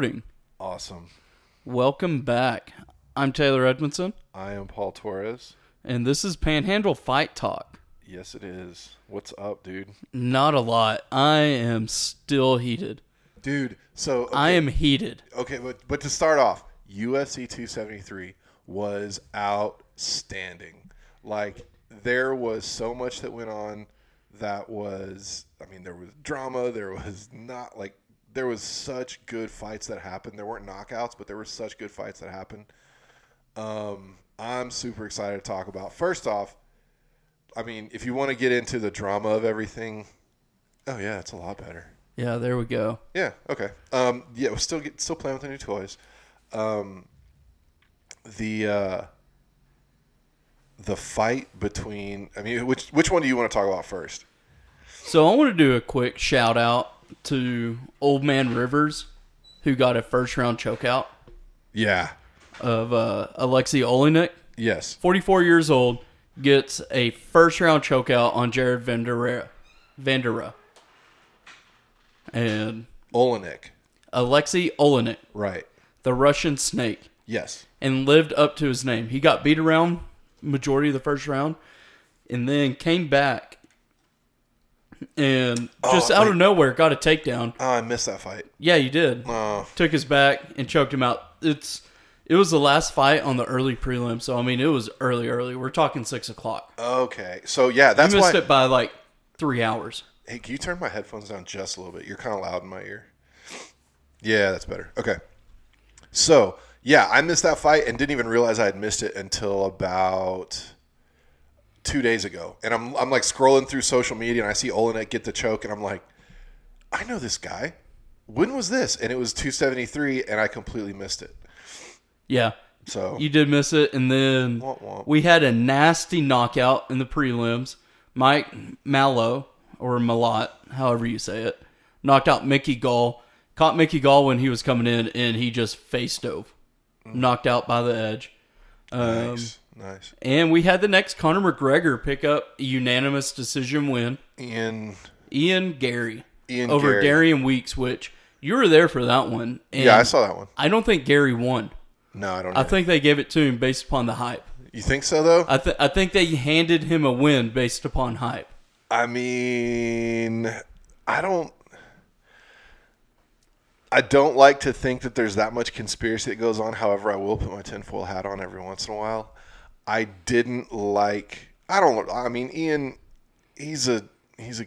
recording. Awesome. Welcome back. I'm Taylor Edmondson, I am Paul Torres. and this is Panhandle Fight Talk. Yes, it is. What's up, dude? Not a lot. I am still heated. Dude, so okay, I am heated. okay, but but to start off, UFC 273 was outstanding. Like there was so much that went on that was I mean there was drama, there was not like there was such good fights that happened. There weren't knockouts, but there were such good fights that happened. Um I'm super excited to talk about. First off, I mean, if you want to get into the drama of everything, oh yeah, it's a lot better. Yeah, there we go. Yeah. Okay. Um, yeah, we're still get, still playing with the new toys. Um, the uh, the fight between. I mean, which which one do you want to talk about first? So I want to do a quick shout out to Old Man Rivers, who got a first round chokeout Yeah. of uh, Alexei Oleinik. Yes. 44 years old, gets a first round chokeout on Jared Vanderaa. Vanderaa. And Oleinik. Alexei Oleinik, Right. the Russian snake, Yes. and lived up to his name. He got beat around majority of the first round and then came back and oh, just Oh, out of nowhere got a takedown. Oh, I missed that fight. Yeah, you did. Oh. Took his back and choked him out. It's it was the last fight on the early prelim, so I mean it was early, early. We're talking six o'clock. Okay. So yeah, that's I missed why. it by like three hours. Hey, can you turn my headphones down just a little bit? You're kind of loud in my ear. Yeah, that's better. Okay. So, yeah, I missed that fight and didn't even realize I had missed it until about two days ago. And I'm, I'm like scrolling through social media and I see Oleinik get the choke and I'm like, I know this guy. When was this? And it was 273 and I completely missed it. Yeah, So, you did miss it, and then Womp womp. we had a nasty knockout in the prelims. Mike Mallow or Malott, however you say it, knocked out Mickey Gall. Caught Mickey Gall when he was coming in, and he just face dove, knocked out by the edge. Um, nice. Nice. And we had the next Conor McGregor pick up a unanimous decision win. Ian, Ian Garry Ian over Garry. Darian Weeks, which you were there for that one. And Yeah, I saw that one. I don't think Garry won. No, I don't I know. think they gave it to him based upon the hype. you think so, though? I, th- I think they handed him a win based upon hype. I mean, I don't. I don't like to think that there's that much conspiracy that goes on. However, I will put my tinfoil hat on every once in a while. I didn't like. I don't. I mean, Ian. He's a. He's a.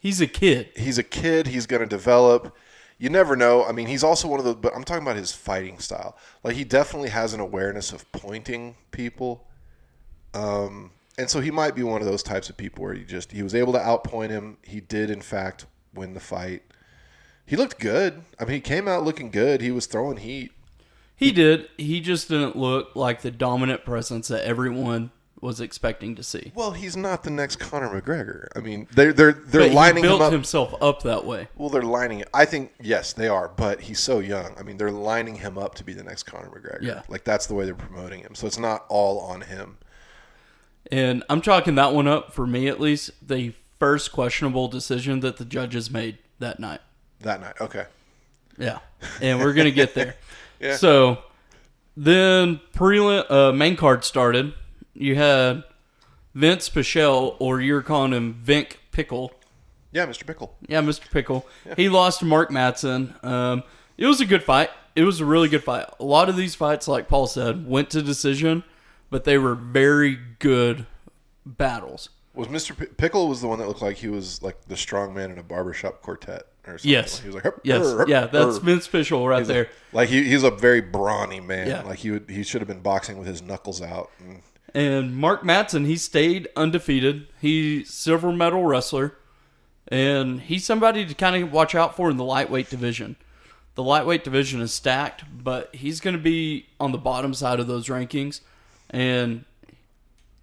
He's a kid. He's a kid. He's going to develop. You never know. I mean, he's also one of the. But I'm talking about his fighting style. Like he definitely has an awareness of pointing people. Um, and so he might be one of those types of people where he just he was able to outpoint him. He did in fact win the fight. He looked good. I mean, he came out looking good. He was throwing heat. He did. He just didn't look like the dominant presence that everyone was expecting to see. Well, he's not the next Conor McGregor. I mean, they're they're they're But he lining him up. himself up that way. Well, they're lining. I think yes, they are, but he's so young. I mean, they're lining him up to be the next Conor McGregor. Yeah. like that's the way they're promoting him. So it's not all on him. And I'm chalking that one up for me at least. The first questionable decision that the judges made that night. That night, okay. Yeah, and we're gonna get there. Yeah. So then prelim uh, main card started. You had Vince Pichel, or you're calling him Vink Pickle. Yeah, Mr. Pickle. Yeah, Mr. Pickle. He lost to Mark Madsen. Um, it was a good fight. It was a really good fight. A lot of these fights, like Paul said, went to decision, but they were very good battles. Was Mr. P- Pickle was the one that looked like he was like the strong man in a barbershop quartet or something? Yes. He was like, "Hup, Yes, yeah, that's hur." Vince Pichel right there. like he, he's a very brawny man. Yeah. Like he would he should have been boxing with his knuckles out. And, And Mark Madsen, he stayed undefeated. He's silver medal wrestler, and he's somebody to kind of watch out for in the lightweight division. The lightweight division is stacked, but he's going to be on the bottom side of those rankings, and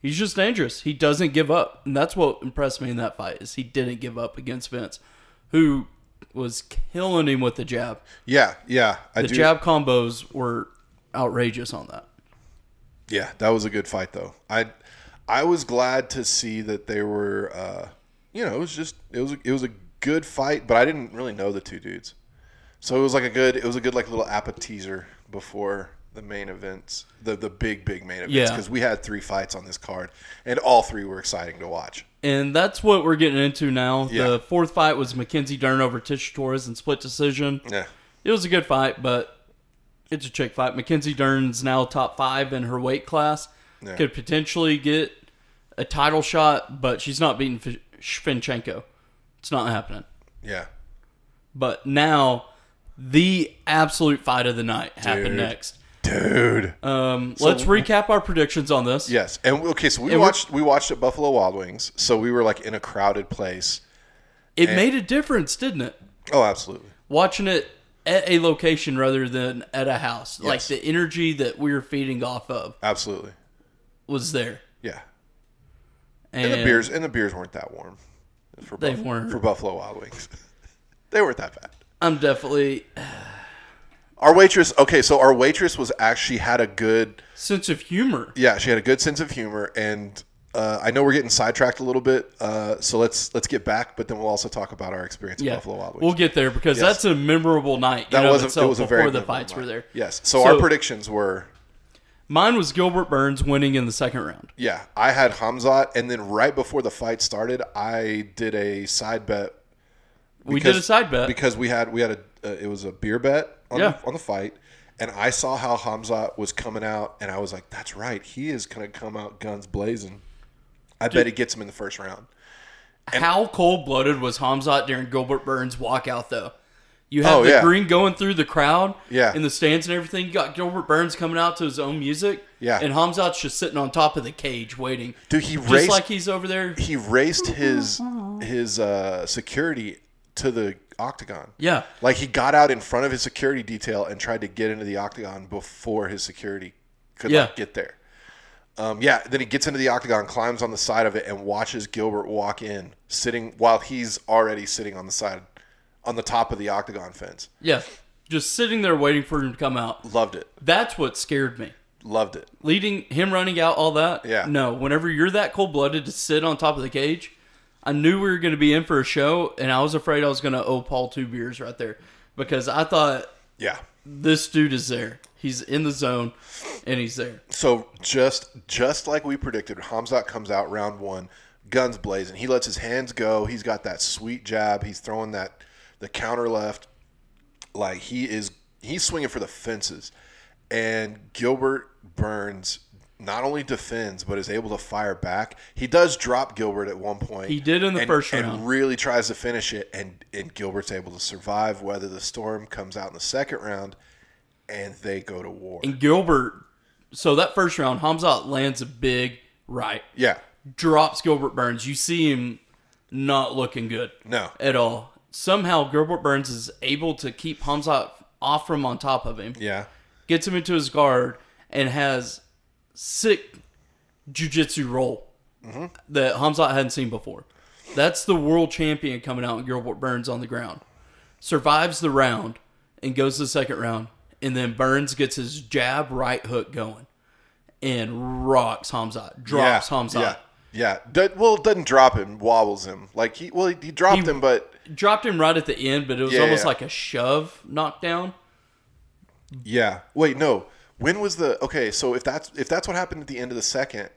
he's just dangerous. He doesn't give up, and that's what impressed me in that fight is he didn't give up against Vince, who was killing him with the jab. yeah, yeah. I The do. jab combos were outrageous on that. Yeah, that was a good fight though. I I was glad to see that they were. Uh, you know, it was just it was it was a good fight, but I didn't really know the two dudes. So it was like a good, it was a good like little appetizer before the main events, the the big big main events. Yeah. Because we had three fights on this card, and all three were exciting to watch. And that's what we're getting into now. Yeah. The fourth fight was Mackenzie Dern over Tecia Torres in split decision. Yeah. It was a good fight, but it's a chick fight. Mackenzie Dern's now top five in her weight class. Yeah. Could potentially get a title shot, but she's not beating F- Shevchenko. It's not happening. Yeah. But now, the absolute fight of the night happened Dude. next. Dude. Um, let's recap our predictions on this. Yes, and okay, so we And watched we watched at Buffalo Wild Wings, so we were like in a crowded place. It made a difference, didn't it? Oh, absolutely. Watching it at a location rather than at a house. Like the energy that we were feeding off of Absolutely. was there. Yeah. And, And the beers and the beers weren't that warm for They weren't. for Buffalo Wild Wings. they weren't that bad. I'm definitely Our waitress, okay, so our waitress was actually had a good, sense of humor. yeah, she had a good sense of humor, and uh, I know we're getting sidetracked a little bit, uh, so let's let's get back, but then we'll also talk about our experience at Buffalo Wild Wings. we'll get there because Yes. that's a memorable night. that was a, itself it was a before very the memorable fights were there. Yes, so, So- our predictions were Mine was Gilbert Burns winning in the second round. Yeah, I had Hamzat, and then right before the fight started, I did a side bet. We did a side bet. because we had we had a uh, it was a beer bet on Yeah. the, on the fight, and I saw how Hamzat was coming out, and I was like, "That's right, he is gonna come out guns blazing." I bet he gets him in the first round. How cold blooded was Hamzat during Gilbert Burns' walkout, though? You have Oh, the yeah. green going through the crowd, Yeah. in the stands and everything. You got Gilbert Burns coming out to his own music, Yeah. and Hamzat's just sitting on top of the cage waiting, Dude, he just raced like he's over there. he raced his his uh, security to the octagon. Yeah, Like he got out in front of his security detail and tried to get into the octagon before his security could Yeah. like, get there. Um, yeah, then he gets into the octagon, climbs on the side of it, and watches Gilbert walk in, sitting while he's already sitting on the side, on the top of the octagon fence. yeah, just sitting there waiting for him to come out. Loved it, That's what scared me. loved it. leading him running out all that Yeah. no whenever you're that cold-blooded to sit on top of the cage i knew we were going to be in for a show and i was afraid i was going to owe paul two beers right there because i thought Yeah. this dude is there he's in the zone and he's there So just just like we predicted, Hamzat comes out round one, guns blazing. He lets his hands go. He's got that sweet jab. He's throwing that the counter left. Like he is he's swinging for the fences. And Gilbert Burns not only defends but is able to fire back. He does drop Gilbert at one point. He did in the and- first and round. really tries to finish it and and Gilbert's able to survive whether the storm comes out in the second round and they go to war. and gilbert so that first round hamzat lands a big right yeah. drops gilbert burns you see him not looking good No. at all somehow gilbert burns is able to keep hamzat off from on top of him Yeah. gets him into his guard, and has sick jujitsu roll that Hamzat hadn't seen before. That's the world champion coming out and Gilbert Burns on the ground. Survives the round and goes to the second round, and then Burns gets his jab right hook going and rocks Hamzat, drops Hamzat. Yeah. Yeah. Well, doesn't drop him, wobbles him. Like he well, he, he dropped He- him, but Dropped him right at the end, but it was Yeah, almost yeah. like a shove knockdown. yeah. Wait, no. When was the okay? So if that's if that's what happened at the end of the second,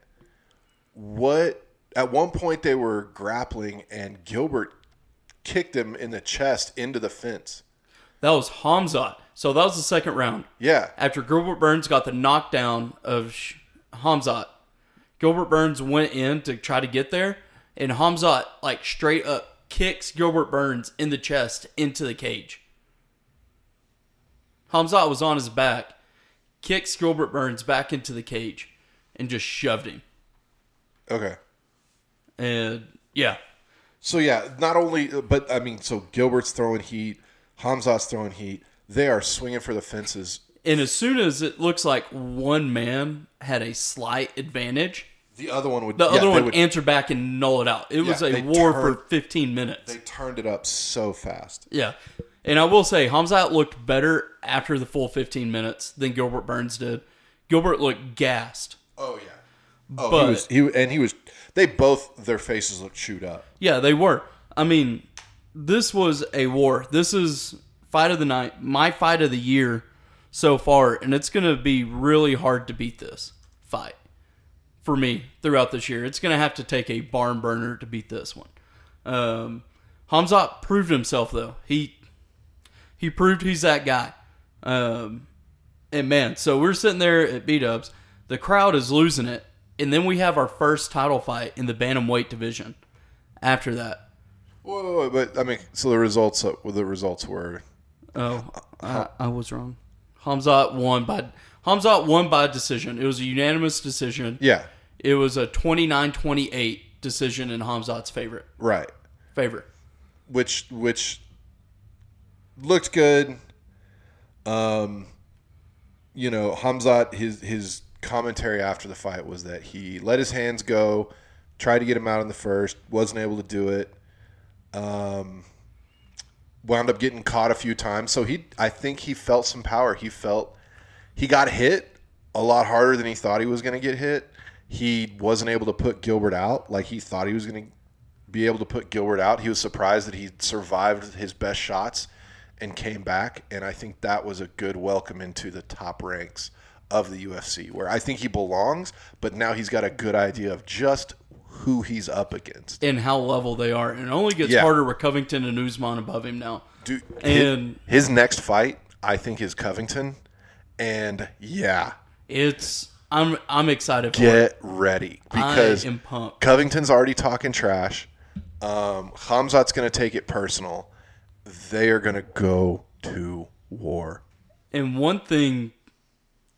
what? At one point they were grappling, and Gilbert kicked him in the chest into the fence. That was Hamzat. So that was the second round. Yeah. after Gilbert Burns got the knockdown of Hamzat, Gilbert Burns went in to try to get there, and Hamzat like straight up kicks Gilbert Burns in the chest into the cage. Hamzat was on his back, kicks Gilbert Burns back into the cage, and just shoved him. Okay. And yeah, So yeah, not only, but I mean, so Gilbert's throwing heat, Hamzat's throwing heat. They are swinging for the fences. and as soon as it looks like one man had a slight advantage, The other one would. the yeah, other one would- answered back and null it out. It was a war turned- for 15 minutes. They turned it up so fast. Yeah. And I will say, Hamzat looked better after the full 15 minutes than Gilbert Burns did. Gilbert looked gassed. Oh yeah. Oh, But- he was. He and he was. They both their faces looked chewed up. Yeah, they were. I mean, this was a war. This is fight of the night, my fight of the year so far, and it's going to be really hard to beat this fight for me throughout this year. It's going to have to take a barn burner to beat this one. Um, Hamzat proved himself though. He he proved he's that guy. Um, and man, so we're sitting there at B Dubs. The crowd is losing it, and then we have our first title fight in the bantamweight division. After that, Whoa, whoa, whoa, but I mean, so the results uh, the results were oh, I, I was wrong. Hamzat won by Hamzat won by decision. It was a unanimous decision. yeah, It was a 29-28 decision in Hamzat's favorite right. favor. which which looked good. Um, you know, Hamzat his his commentary after the fight was that he let his hands go, tried to get him out in the first, wasn't able to do it. Um, wound up getting caught a few times, so he I think he felt some power. He felt he got hit a lot harder than he thought he was going to get hit. He wasn't able to put Gilbert out like he thought he was going to be able to put Gilbert out. He was surprised that he survived his best shots and came back. And I think that was a good welcome into the top ranks of the UFC, where I think he belongs, but now he's got a good idea of just who he's up against. and how level they are. And it only gets Yeah. harder with Covington and Usman above him now. Dude, And- his, his next fight, I think, is Covington. And yeah, It's I'm I'm excited for it. get ready because I am pumped. Covington's already talking trash. Um, Hamzat's going to take it personal. They are going to go to war. And one thing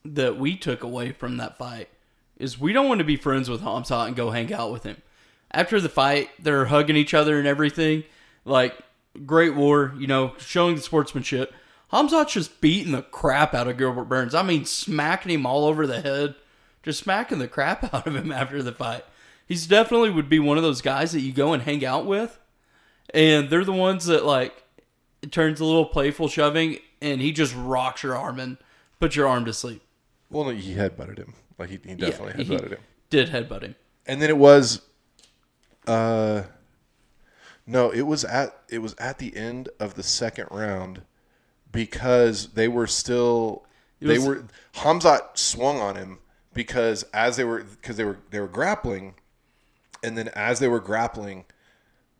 that we took away from that fight is we don't want to be friends with Hamzat and go hang out with him. After the fight, they're hugging each other and everything. Like great war, you know, showing the sportsmanship. Hamzat's just beating the crap out of Gilbert Burns. I mean, smacking him all over the head, just smacking the crap out of him after the fight. He's definitely would be one of those guys that you go and hang out with, and they're the ones that like it turns a little playful shoving, and he just rocks your arm and puts your arm to sleep. Well, no, he headbutted him. Like he, he definitely he headbutted him. Did headbutt him. And then it was, uh, no, it was at it was at the end of the second round because they were still they was- were Hamzat swung on him because as they were because they were they were grappling, and then as they were grappling,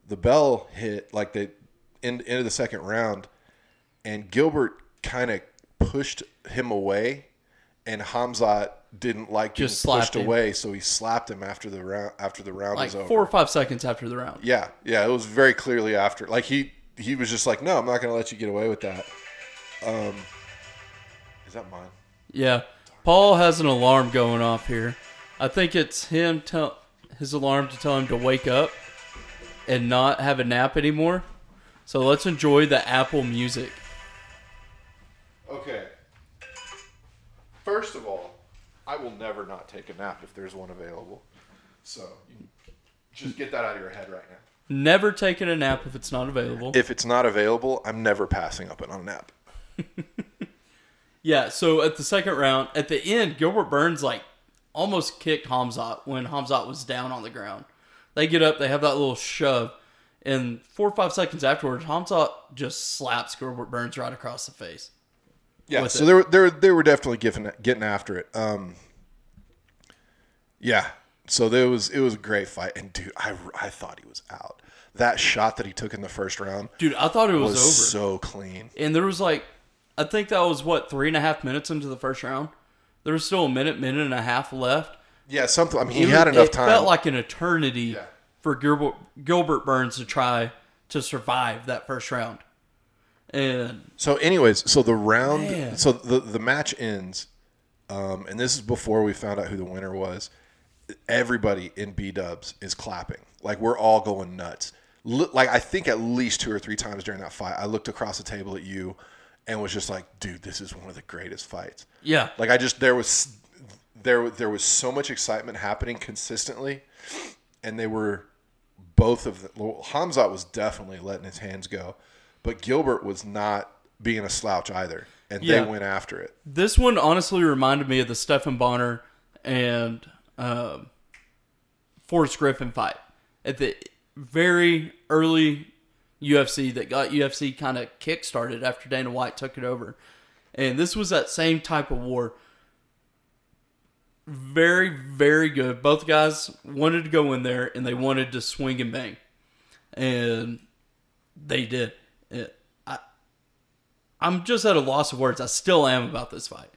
the bell hit like the end of the second round, and Gilbert kind of pushed him away, and Hamzat didn't like being Just slapped pushed him. away, so he slapped him after the round after the round Like was over. four or five seconds after the round. Yeah, yeah, it was very clearly after. Like he he was just like, no, I'm not going to let you get away with that. Um, is that mine? Yeah. Paul has an alarm going off here. I think it's him tell his alarm to tell him to wake up and not have a nap anymore. So let's enjoy the Apple Music. Okay. First of all, I will never not take a nap if there's one available. So just get that out of your head right now. Never taking a nap if it's not available. If it's not available, I'm never passing up on a nap. Yeah, so at the second round, at the end, Gilbert Burns like almost kicked Hamzat when Hamzat was down on the ground. They get up, they have that little shove, and four or five seconds afterwards, Hamzat just slaps Gilbert Burns right across the face. Yeah, so it. they were they were, they were definitely getting getting after it. Um, yeah, so there was it was a great fight, and dude, I I thought he was out. That shot that he took in the first round Dude, I thought it was, was over. so clean. and there was like, I think that was what three and a half minutes into the first round. There was still a minute, minute and a half left. Yeah, something. I mean, he It had enough it time. felt like an eternity Yeah. For Gilbert, Gilbert Burns to try to survive that first round. And So, anyways, so the round, Man. so the the match ends, um, and this is before we found out who the winner was. Everybody in B Dubs is clapping, like we're all going nuts. Li- Like I think at least two or three times during that fight, I looked across the table at you, and was just like, "Dude, this is one of the greatest fights." yeah, Like I just there was there there was so much excitement happening consistently, and they were both of them. Hamzat was definitely letting his hands go, but Gilbert was not being a slouch either, and Yeah. they went after it. this one honestly reminded me of the Stephan Bonnar and um, Forrest Griffin fight at the very early UFC that got UFC kind of kick-started after Dana White took it over. And this was that same type of war. Very, very good. Both guys wanted to go in there and they wanted to swing and bang. And they did. It, I, I'm just at a loss of words. I still am about this fight.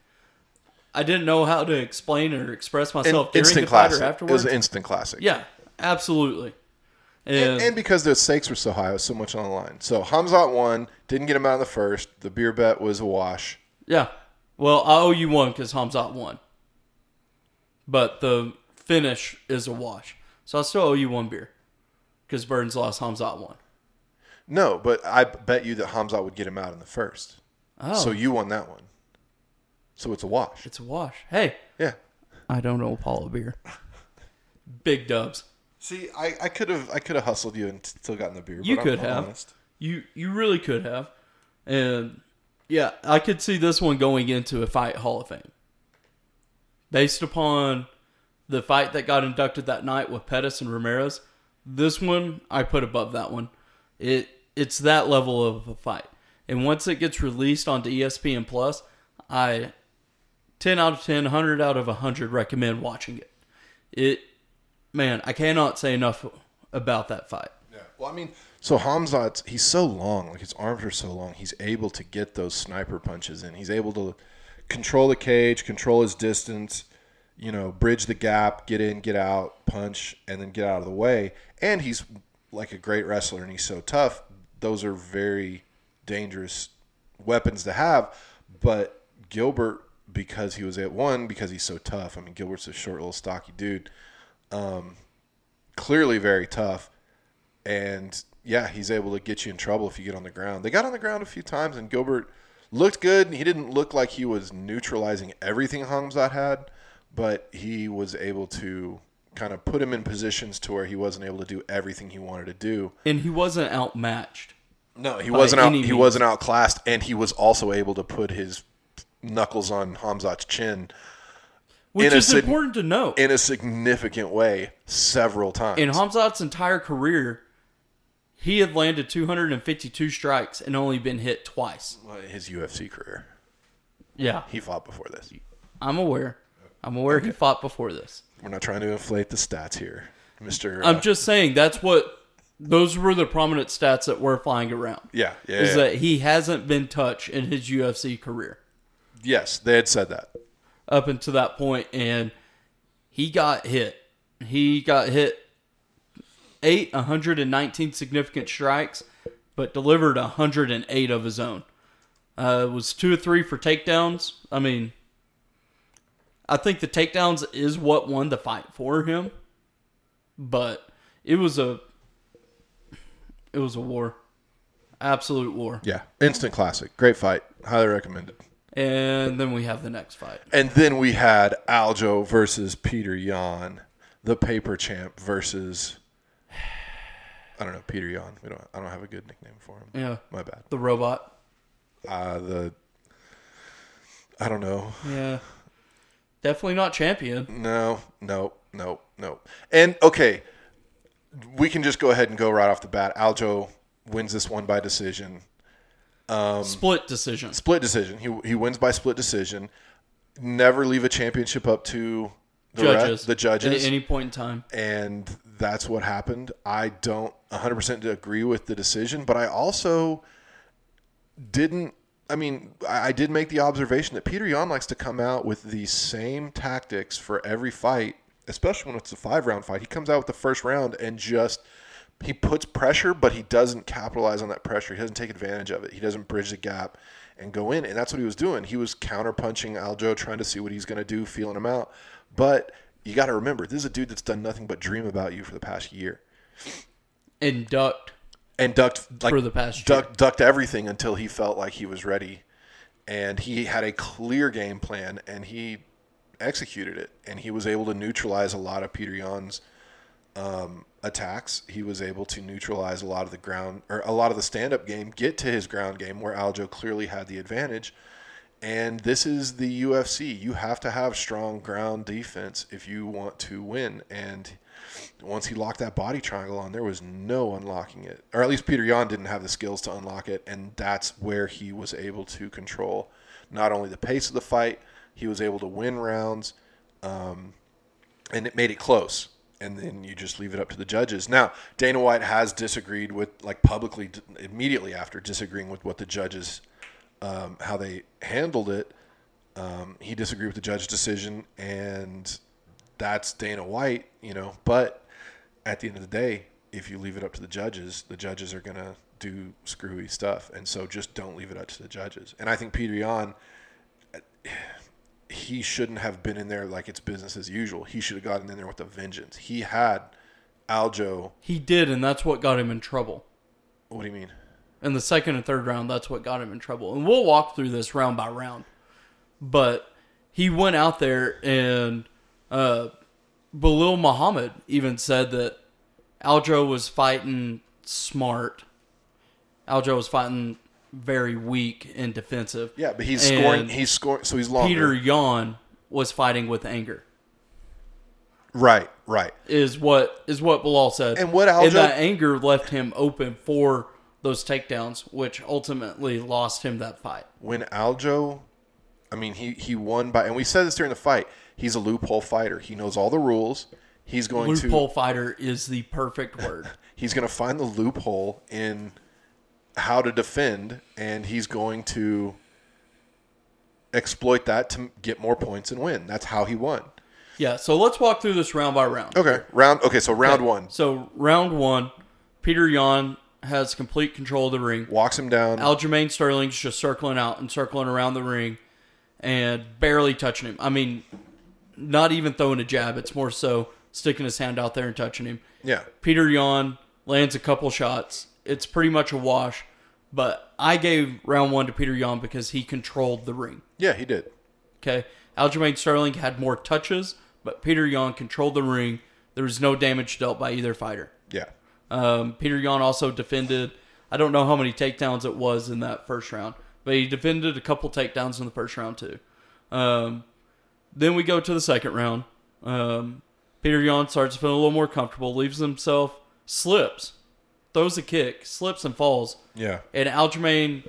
I didn't know how to explain or express myself during instant classic. or It was an instant classic. yeah, absolutely. And, And, and because the stakes were so high, it was so much on the line. So Hamzat won, didn't get him out in the first. The beer bet was a wash. yeah, well, I owe you one because Hamzat won, but the finish is a wash. So I still owe you one beer because Burns lost, Hamzat one. No, but I bet you that Hamzat would get him out in the first. Oh, So you won that one. So it's a wash. it's a wash. Hey, Yeah. I don't owe Paul a beer. Big dubs. See, I, I could have I could have hustled you and still gotten the beer. You could I'm have. honest. You you really could have, and yeah, I could see this one going into a fight Hall of Fame, based upon the fight that got inducted that night with Pettis and Ramirez. This one I put above that one. It it's that level of a fight, and once it gets released onto ESPN Plus, I ten out of 10, 100 out of hundred recommend watching it. It man, I cannot say enough about that fight. Yeah. Well, I mean, so Hamzat, he's so long, like his arms are so long, he's able to get those sniper punches in. He's able to control the cage, control his distance, you know, bridge the gap, get in, get out, punch, and then get out of the way. And he's like a great wrestler and he's so tough. Those are very dangerous weapons to have. But Gilbert, because he was at one, because he's so tough. I mean, Gilbert's a short, little, stocky dude. Um, clearly very tough and yeah, he's able to get you in trouble if you get on the ground. They got on the ground a few times, and Gilbert looked good. He didn't look like he was neutralizing everything Hamzat had, but he was able to kind of put him in positions to where he wasn't able to do everything he wanted to do. And he wasn't outmatched. No, he wasn't out. He means. wasn't outclassed, and he was also able to put his knuckles on Hamzat's chin Which In a is sig- important to note. in a significant way several times. In Hamzat's entire career, he had landed 252 strikes and only been hit twice. his UFC career, Yeah, he fought before this. I'm aware. I'm aware he fought before this. We're not trying to inflate the stats here, Mister. Uh, I'm just saying that's what those were the prominent stats that were flying around. yeah, yeah, Is yeah. that he hasn't been touched in his UFC career yes, they had said that. up until that point, and he got hit. He got hit eight 119 significant strikes, but delivered 108 of his own. Uh, was two or three for takedowns. I mean, I think the takedowns is what won the fight for him, but it was a it was a war, absolute war. Yeah, instant classic, great fight, highly recommended. And then we have the next fight. And then we had Aljo versus Peter Yan, the paper champ versus. I don't know Peter Yan. We don't. I don't have a good nickname for him. Yeah, My bad. the robot. Uh, the. I don't know. Yeah, definitely not champion. No, no, no, no. And okay, we can just go ahead and go right off the bat. Aljo wins this one by decision. Um, Split decision. split decision. He he wins by split decision. Never leave a championship up to the Judges. the judges, At any point in time. and that's what happened. I don't 100% agree with the decision, but I also didn't. I mean, I did make the observation that Peter Yan likes to come out with the same tactics for every fight, especially when it's a five round fight. He comes out with the first round and just he puts pressure, but he doesn't capitalize on that pressure. He doesn't take advantage of it. He doesn't bridge the gap and go in. And that's what he was doing. He was counterpunching Aljo, trying to see what he's going to do, feeling him out. But you got to remember, this is a dude that's done nothing but dream about you for the past year And ducked. and ducked like For the past year. ducked, ducked everything until he felt like he was ready. And he had a clear game plan and he executed it. And he was able to neutralize a lot of Peter Yan's um, attacks. He was able to neutralize a lot of the ground or a lot of the stand up game, get to his ground game where Aljo clearly had the advantage. And this is the UFC. You have to have strong ground defense if you want to win. And once he locked that body triangle on, there was no unlocking it. Or at least Peter Yan didn't have the skills to unlock it. And that's where he was able to control not only the pace of the fight, he was able to win rounds. Um, and it made it close. And then you just leave it up to the judges. Now, Dana White has disagreed with, like publicly, immediately after disagreeing with what the judges um, how they handled it. Um, he disagreed with the judge's decision, and that's Dana White, you know. But at the end of the day, if you leave it up to the judges, the judges are gonna do screwy stuff, and so just don't leave it up to the judges. And I think Peter Yan, he shouldn't have been in there like it's business as usual. He should have gotten in there with a vengeance. He had Aljo. He did, and that's what got him in trouble. What do you mean? In the second and third round, that's what got him in trouble. And we'll walk through this round by round. But he went out there and uh, Muhammad even said that Aljo was fighting smart. Aljo was fighting very weak and defensive. Yeah, but he's and scoring. He's scoring. So he's longer. Peter Yan was fighting with anger. Right, right. Is what is what Belal said. And what Aljo and that anger left him open for those takedowns, which ultimately lost him that fight. When Aljo, I mean, he he won by, and we said this during the fight. He's a loophole fighter. He knows all the rules. He's going loophole to loophole fighter is the perfect word. he's going to find the loophole in how to defend, and he's going to exploit that to get more points and win. That's how he won. Yeah, so let's walk through this round by round. Okay, round. Okay, so round okay. one. So round one, Peter Yan has complete control of the ring. Walks him down. Aljamain Sterling's just circling out and circling around the ring and barely touching him. I mean, not even throwing a jab. It's more so sticking his hand out there and touching him. Yeah. Peter Yan lands a couple shots. It's pretty much a wash. But I gave round one to Peter Yan because he controlled the ring. Yeah, he did. Okay. Aljamain Sterling had more touches, but Peter Yan controlled the ring. There was no damage dealt by either fighter. Um, Peter Yan also defended. I don't know how many takedowns it was in that first round, but he defended a couple takedowns in the first round too. Um, then we go to the second round. Um, Peter Yan starts to feel a little more comfortable, leaves himself, slips, throws a kick, slips and falls. Yeah. And Aljamain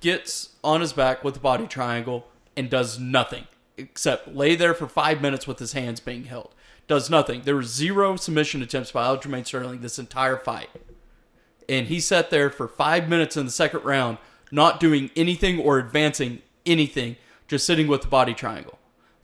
gets on his back with the body triangle and does nothing except lay there for five minutes with his hands being held does nothing. There were zero submission attempts by Aljamain Sterling this entire fight. And he sat there for five minutes in the second round, not doing anything or advancing anything, just sitting with the body triangle.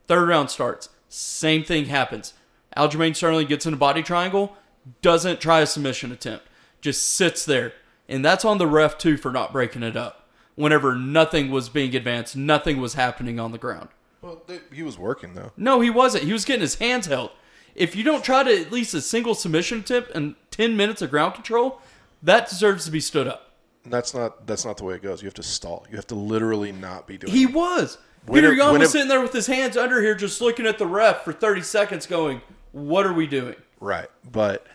Third round starts. Same thing happens. Aljamain Sterling gets in a body triangle, doesn't try a submission attempt, just sits there. And that's on the ref, too, for not breaking it up. Whenever nothing was being advanced, nothing was happening on the ground. Well, he was working, though. No, he wasn't. He was getting his hands held if you don't try to at least a single submission tip and 10 minutes of ground control, that deserves to be stood up. That's not that's not the way it goes. You have to stall. You have to literally not be doing. He it. was. Peter Yan was sitting there with his hands under here, just looking at the ref for 30 seconds, going, "What are we doing?" Right, but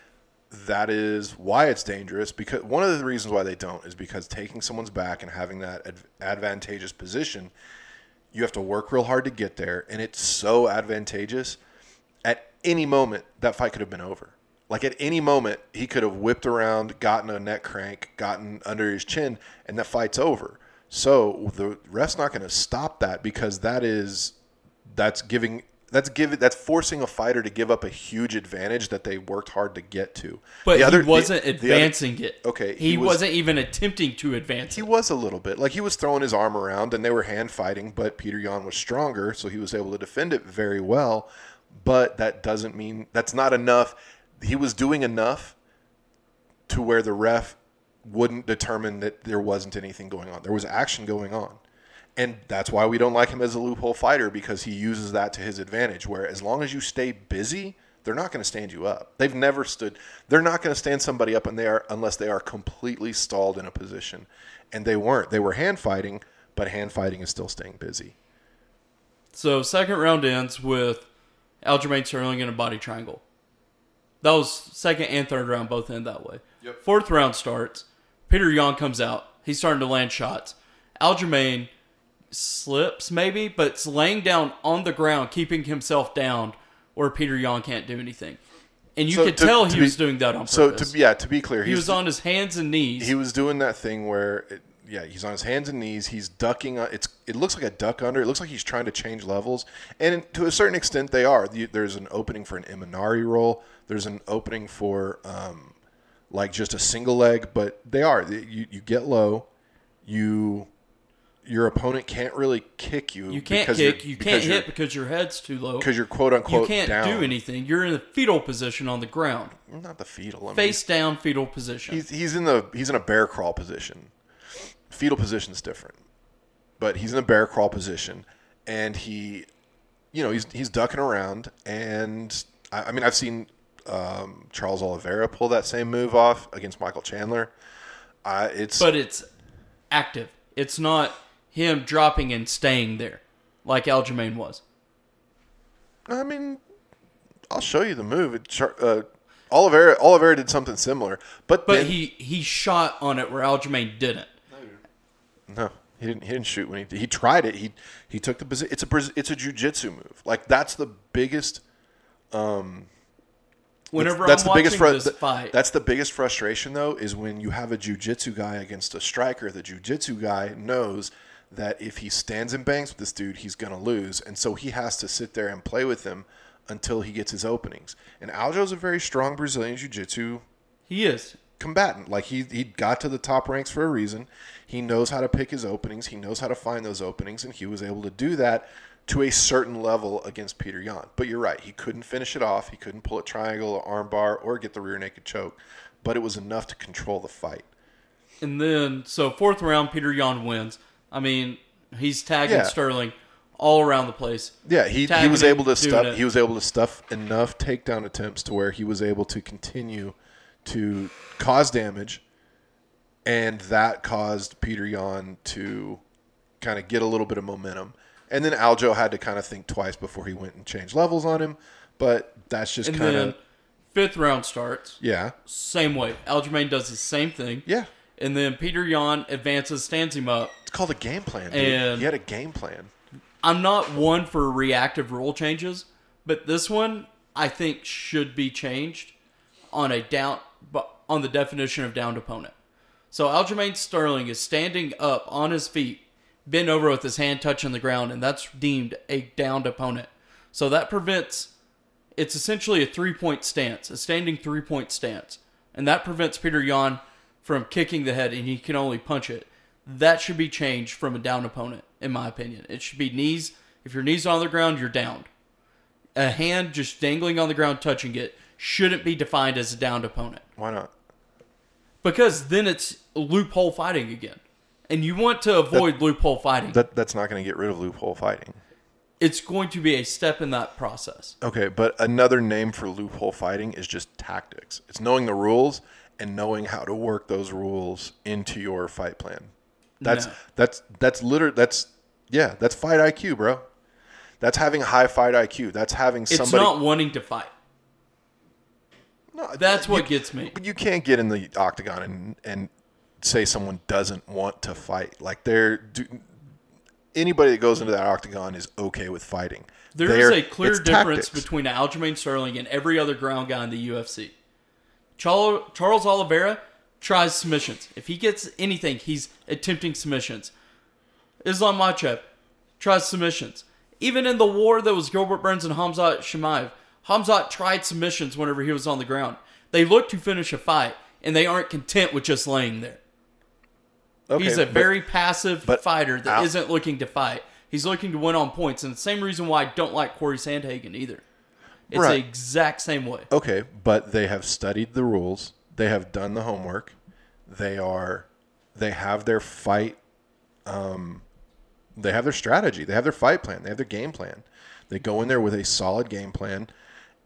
that is why it's dangerous. Because one of the reasons why they don't is because taking someone's back and having that advantageous position, you have to work real hard to get there, and it's so advantageous at any moment that fight could have been over. Like at any moment, he could have whipped around, gotten a neck crank, gotten under his chin, and that fight's over. So the ref's not going to stop that because that is that's giving that's giving that's forcing a fighter to give up a huge advantage that they worked hard to get to. But the other, he wasn't the, advancing the other, it. Okay, he, he was, not even attempting to advance. He it. was a little bit like he was throwing his arm around, and they were hand fighting. But Peter Yan was stronger, so he was able to defend it very well but that doesn't mean that's not enough. He was doing enough to where the ref wouldn't determine that there wasn't anything going on. There was action going on. And that's why we don't like him as a loophole fighter because he uses that to his advantage. Where as long as you stay busy, they're not going to stand you up. They've never stood. They're not going to stand somebody up and they are unless they are completely stalled in a position. And they weren't. They were hand fighting, but hand fighting is still staying busy. So second round ends with Aljamain Sterling in a body triangle. That was second and third round both end that way. Yep. Fourth round starts. Peter Yan comes out. He's starting to land shots. Aljamain slips maybe, but it's laying down on the ground, keeping himself down, where Peter Yan can't do anything. And you So could to- tell to he be- was doing that on purpose. So to yeah, to be clear, he was on his hands and knees. he was doing that thing where it, yeah he's on his hands and knees he's ducking uh, it's it looks like a duck under it looks like he's trying to change levels and to a certain extent they are there's an opening for an imanari roll there's an opening for um, like just a single leg but they are you, you get low you your opponent can't really kick you you can't because kick. You can't hit because your head's too low. because you're quote unquote You can't down. do anything. You're in a fetal position on the ground, not the fetal I mean, face down fetal position. He's he's in the he's in a bear crawl position. Fetal position is different, but he's in a bear crawl position, and he, you know, he's he's ducking around, and I, I mean, I've seen um, Charles Oliveira pull that same move off against Michael Chandler. Uh, it's but it's active. It's not him dropping and staying there like Aljamain was. I mean, I'll show you the move. It, uh, Oliveira Oliveira did something similar, but But then- he he shot on it where Aljamain didn't. No, he didn't. He didn't shoot when he he tried it. He he took the position. It's a it's a jujitsu move. Like that's the biggest. Um, Whenever that's I'm the biggest watching fru- this th- fight, That's the biggest frustration though is when you have a jujitsu guy against a striker. The jujitsu guy knows that if he stands and bangs with this dude, he's gonna lose, and so he has to sit there and play with him until he gets his openings. And Aljo's a very strong Brazilian jiu-jitsu he is. Combatant. Like he he got to the top ranks for a reason. He knows how to pick his openings. He knows how to find those openings, and he was able to do that to a certain level against Peter Yan. But you're right, he couldn't finish it off. He couldn't pull a triangle or armbar or get the rear naked choke. But it was enough to control the fight. And then so fourth round, Peter Yan wins. I mean, he's tagging Yeah. Sterling all around the place. Yeah, he, he was able to stuff. it. He was able to stuff enough takedown attempts to where he was able to continue to cause damage, and that caused Peter Yan to kind of get a little bit of momentum. And then Aljo had to kind of think twice before he went and changed levels on him. But that's just And kind then of fifth round starts. yeah, Same way. Aljamain does the same thing. yeah. And then Peter Yan advances, stands him up. It's called a game plan. Dude. And- he had a game plan. I'm not one for reactive rule changes, but this one I think should be changed on a down but on the definition of downed opponent. So Aljamain Sterling is standing up on his feet, bent over with his hand touching the ground, and that's deemed a downed opponent. So that prevents it's essentially a three point stance, a standing three point stance. And that prevents Peter Yan from kicking the head and he can only punch it. That should be changed from a down opponent, in my opinion. It should be knees. If your knees are on the ground, you're downed. A hand just dangling on the ground touching it shouldn't be defined as a downed opponent. Why not? Because then it's loophole fighting again. And you want to avoid loophole fighting. That that's not going to get rid of loophole fighting. it's going to be a step in that process. Okay, but another name for loophole fighting is just tactics. It's knowing the rules and knowing how to work those rules into your fight plan. That's No. that's that's literally that's yeah, that's fight IQ, bro. That's having high fight IQ. That's having It's somebody not wanting to fight. No, That's what you, gets me. But you can't get in the octagon and and say someone doesn't want to fight. Like they're do, anybody that goes into that octagon is okay with fighting. There is They're- a clear difference tactics. between Aljamain Sterling and every other ground guy in the UFC. Charles, Charles Oliveira tries submissions. If he gets anything, he's attempting submissions. Islam Makhachev tries submissions. Even in the war that was Gilbert Burns and Hamzat Chimaev, Hamzat tried submissions whenever he was on the ground. They look to finish a fight, and they aren't content with just laying there. Okay, He's a but- very passive but fighter that not looking to fight. He's looking to win on points, and the same reason why I don't like Cory Sandhagen either. It's Right. the exact same way. Okay, but they have studied the rules. They have done the homework. They are they have their fight um they have their strategy. They have their fight plan. They have their game plan. They go in there with a solid game plan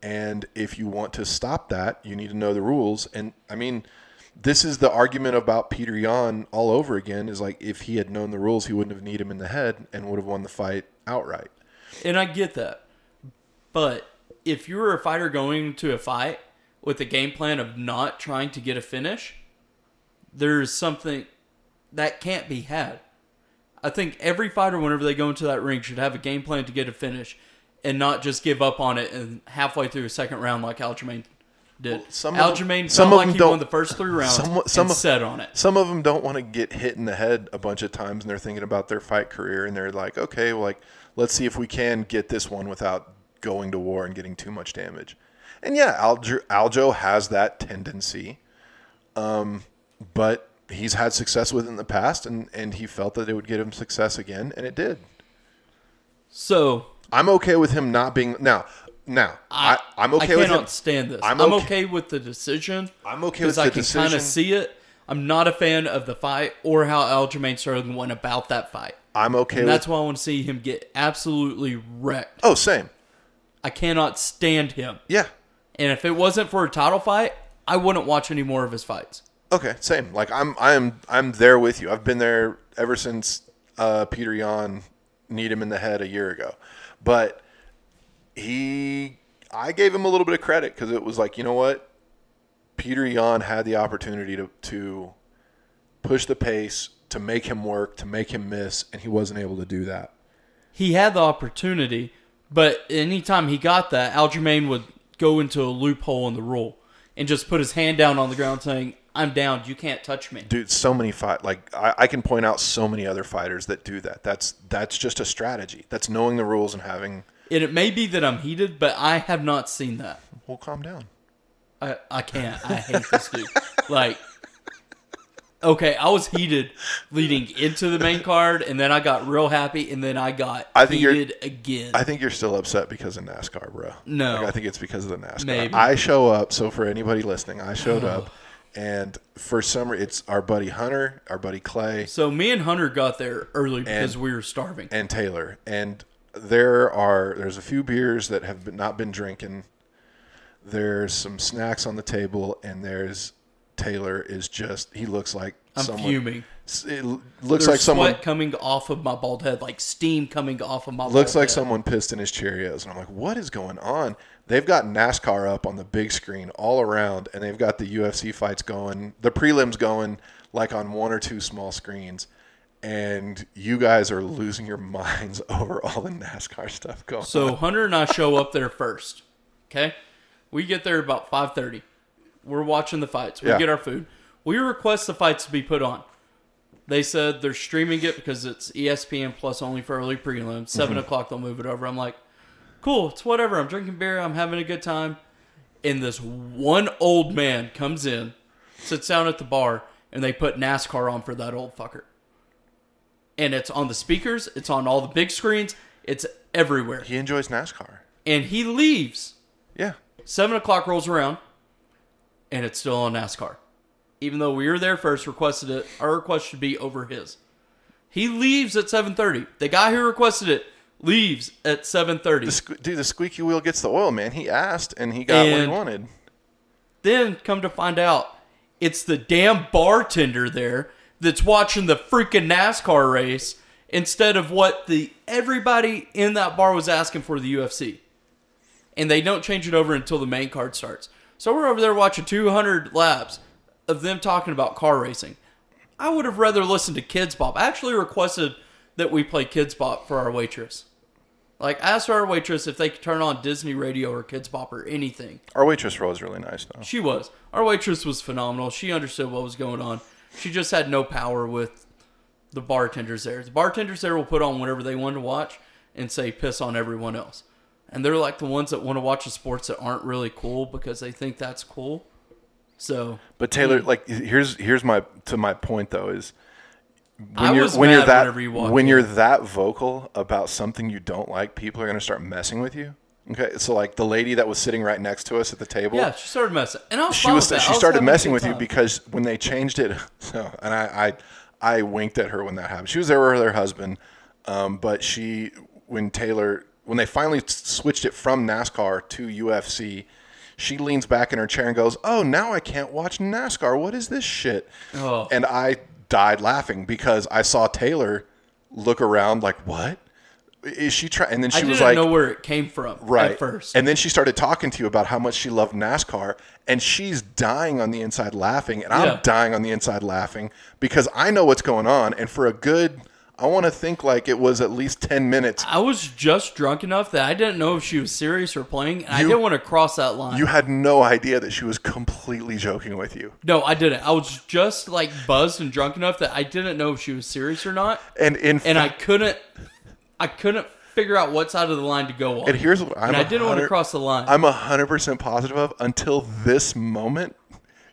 and if you want to stop that, you need to know the rules and I mean this is the argument about Peter Yan all over again is like if he had known the rules, he wouldn't have kneed him in the head and would have won the fight outright. And I get that. But if you're a fighter going to a fight with a game plan of not trying to get a finish, there's something that can't be had. I think every fighter, whenever they go into that ring, should have a game plan to get a finish, and not just give up on it and halfway through a second round like Aljamain did. some of them- Aljamain some felt of like them he don't- won the first three rounds some- some and of- set on it. Some of them don't want to get hit in the head a bunch of times, and they're thinking about their fight career, and they're like, okay, well, like let's see if we can get this one without going to war and getting too much damage. And yeah, Aljo, Aljo has that tendency, um, but he's had success with it in the past, and and he felt that it would get him success again, and it did. So I'm okay with him not being now. Now I, I, am okay with I with cannot him. stand this. I'm I'm, okay- okay. with the decision. I'm okay with that. because I can kind of see it. I'm not a fan of the fight or how Aljamain Sterling went about that fight. I'm okay And with. that's why I want to see him get absolutely wrecked. oh, same. I cannot stand him. Yeah. And if it wasn't for a title fight, I wouldn't watch any more of his fights. Okay, same. Like I'm, I'm, I'm there with you. I've been there ever since uh, Peter Yan kneed him in the head a year ago, but he, I gave him a little bit of credit because it was like, you know what, Peter Yan had the opportunity to to push the pace, to make him work, to make him miss, and he wasn't able to do that. He had the opportunity, but anytime he got that, Aljamain would go into a loophole in the rule and just put his hand down on the ground saying, I'm down. You can't touch me. Dude, so many fight like I, I can point out so many other fighters that do that. That's that's just a strategy. That's knowing the rules and having. And it may be that I'm heated, but I have not seen that. Well, calm down. I, I can't. I hate this dude. Like, okay, I was heated leading into the main card, and then I got real happy, and then I got I think you're- heated again. I think you're still upset because of NASCAR, bro. No. Like, I think it's because of the NASCAR. Maybe. I show up. So for anybody listening, I showed up, and for summer it's our buddy Hunter, our buddy Clay, so me and Hunter got there early because we were starving. and Taylor, and there are there's a few beers that have been, not been drinking. There's some snacks on the table, and there's Taylor is just he looks like I'm someone. fuming. It looks There's like someone sweat coming off of my bald head, like steam coming off of my. looks bald like head. someone pissed in his Cheerios, and I'm like, what is going on? They've got NASCAR up on the big screen all around, and they've got the UFC fights going, the prelims going like on one or two small screens, and you guys are losing your minds over all the NASCAR stuff going. So on. Hunter and I show up there first. Okay, we get there about five thirty. We're watching the fights. We Yeah. get our food. We request the fights to be put on. They said they're streaming it because it's ESPN Plus only for early prelims. 7 Mm-hmm. o'clock they'll move it over. I'm like, cool. It's whatever. I'm drinking beer. I'm having a good time. And this one old man comes in, sits down at the bar, and they put NASCAR on for that old fucker. And it's on the speakers. It's on all the big screens. It's everywhere he enjoys NASCAR. and he leaves. Yeah, Seven o'clock rolls around, and it's still on NASCAR. Even though we were there first, requested it, our request should be over his. He leaves at seven thirty. The guy who requested it leaves at seven thirty. the sque- dude, the squeaky wheel gets the oil, man. He asked, and he got what he wanted. Then come to find out, it's the damn bartender there that's watching the freaking NASCAR race instead of what the everybody in that bar was asking for the UFC. And they don't change it over until the main card starts. So we're over there watching 200 laps of them talking about car racing. I would have rather listened to Kidz Bop. I actually requested that we play Kidz Bop for our waitress. Like, ask our waitress if they could turn on Disney Radio or Kidz Bop or anything. Our waitress was really nice, though. She was. Our waitress was phenomenal. She understood what was going on. She just had no power with the bartenders there. The bartenders there will put on whatever they want to watch and say piss on everyone else. And they're like the ones that want to watch the sports that aren't really cool because they think that's cool. So But Taylor, like, here's here's my to my point though is when I you're was when you're that whenever you walked when in. you're that vocal about something you don't like, people are gonna start messing with you. Okay, so like the lady that was sitting right next to us at the table, yeah, she started messing, and I was she fine was with that. she I was started having a messing good with you time. because when they changed it, so and I I, I winked at her when that happened. She was there with her husband, um, but she when Taylor when they finally switched it from NASCAR to UFC. She leans back in her chair and goes, "Oh, now I can't watch NASCAR. What is this shit?" Oh. And I died laughing because I saw Taylor look around like, "What is she trying?" And then she was didn't like, know where it came from right at first. and then she started talking to you about how much she loved NASCAR, and she's dying on the inside laughing, and I'm Yeah. dying on the inside laughing because I know what's going on, and for a good, I want to think like it was at least 10 minutes. I was just drunk enough that I didn't know if she was serious or playing, and I didn't want to cross that line. You had no idea that she was completely joking with you. no, I didn't. I was just like buzzed and drunk enough that I didn't know if she was serious or not, And in and I couldn't, I couldn't figure out what side of the line to go on. and here's what I'm and I didn't want to cross the line. I'm 100% positive of until this moment,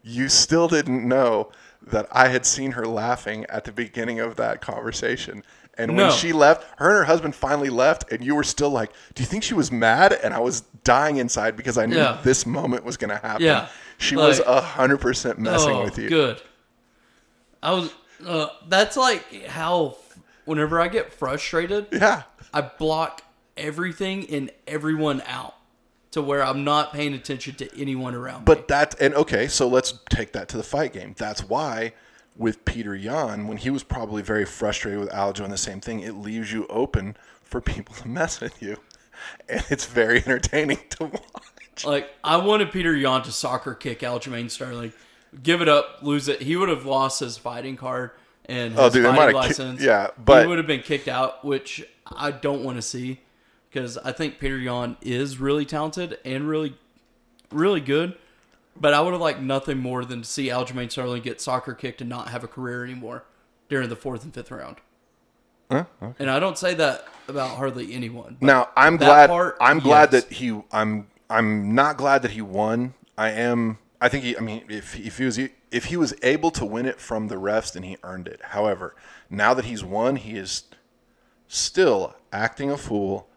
you still didn't know that I had seen her laughing at the beginning of that conversation. And when No. she left, her and her husband finally left, and you were still like, Do you think she was mad? And I was dying inside because I knew Yeah. this moment was going to happen. Yeah. She was Like- 100% messing oh, with you. Good. I was. Uh, that's like how whenever I get frustrated, Yeah. I block everything and everyone out to where I'm not paying attention to anyone around me. But that and okay, so let's take that to the fight game. That's why with Peter Yan, when he was probably very frustrated with Aljo and the same thing, it leaves you open for people to mess with you. And it's very entertaining to watch. Like I wanted Peter Yan to soccer kick Aljamain Sterling, give it up, lose it. He would have lost his fighting card and oh, his Oh, dude, fighting have ki- license. yeah, but- he would have been kicked out, which I don't want to see because I think Peter Yan is really talented and really, really good. But I would have liked nothing more than to see Aljamain Sterling get soccer kicked and not have a career anymore during the fourth and fifth round. Huh? And I don't say that about hardly anyone. Now I'm glad part, I'm glad yes. that he I'm I'm not glad that he won. I am I think he I mean if if he was if he was able to win it from the refs then he earned it. However, now that he's won, he is still acting a fool,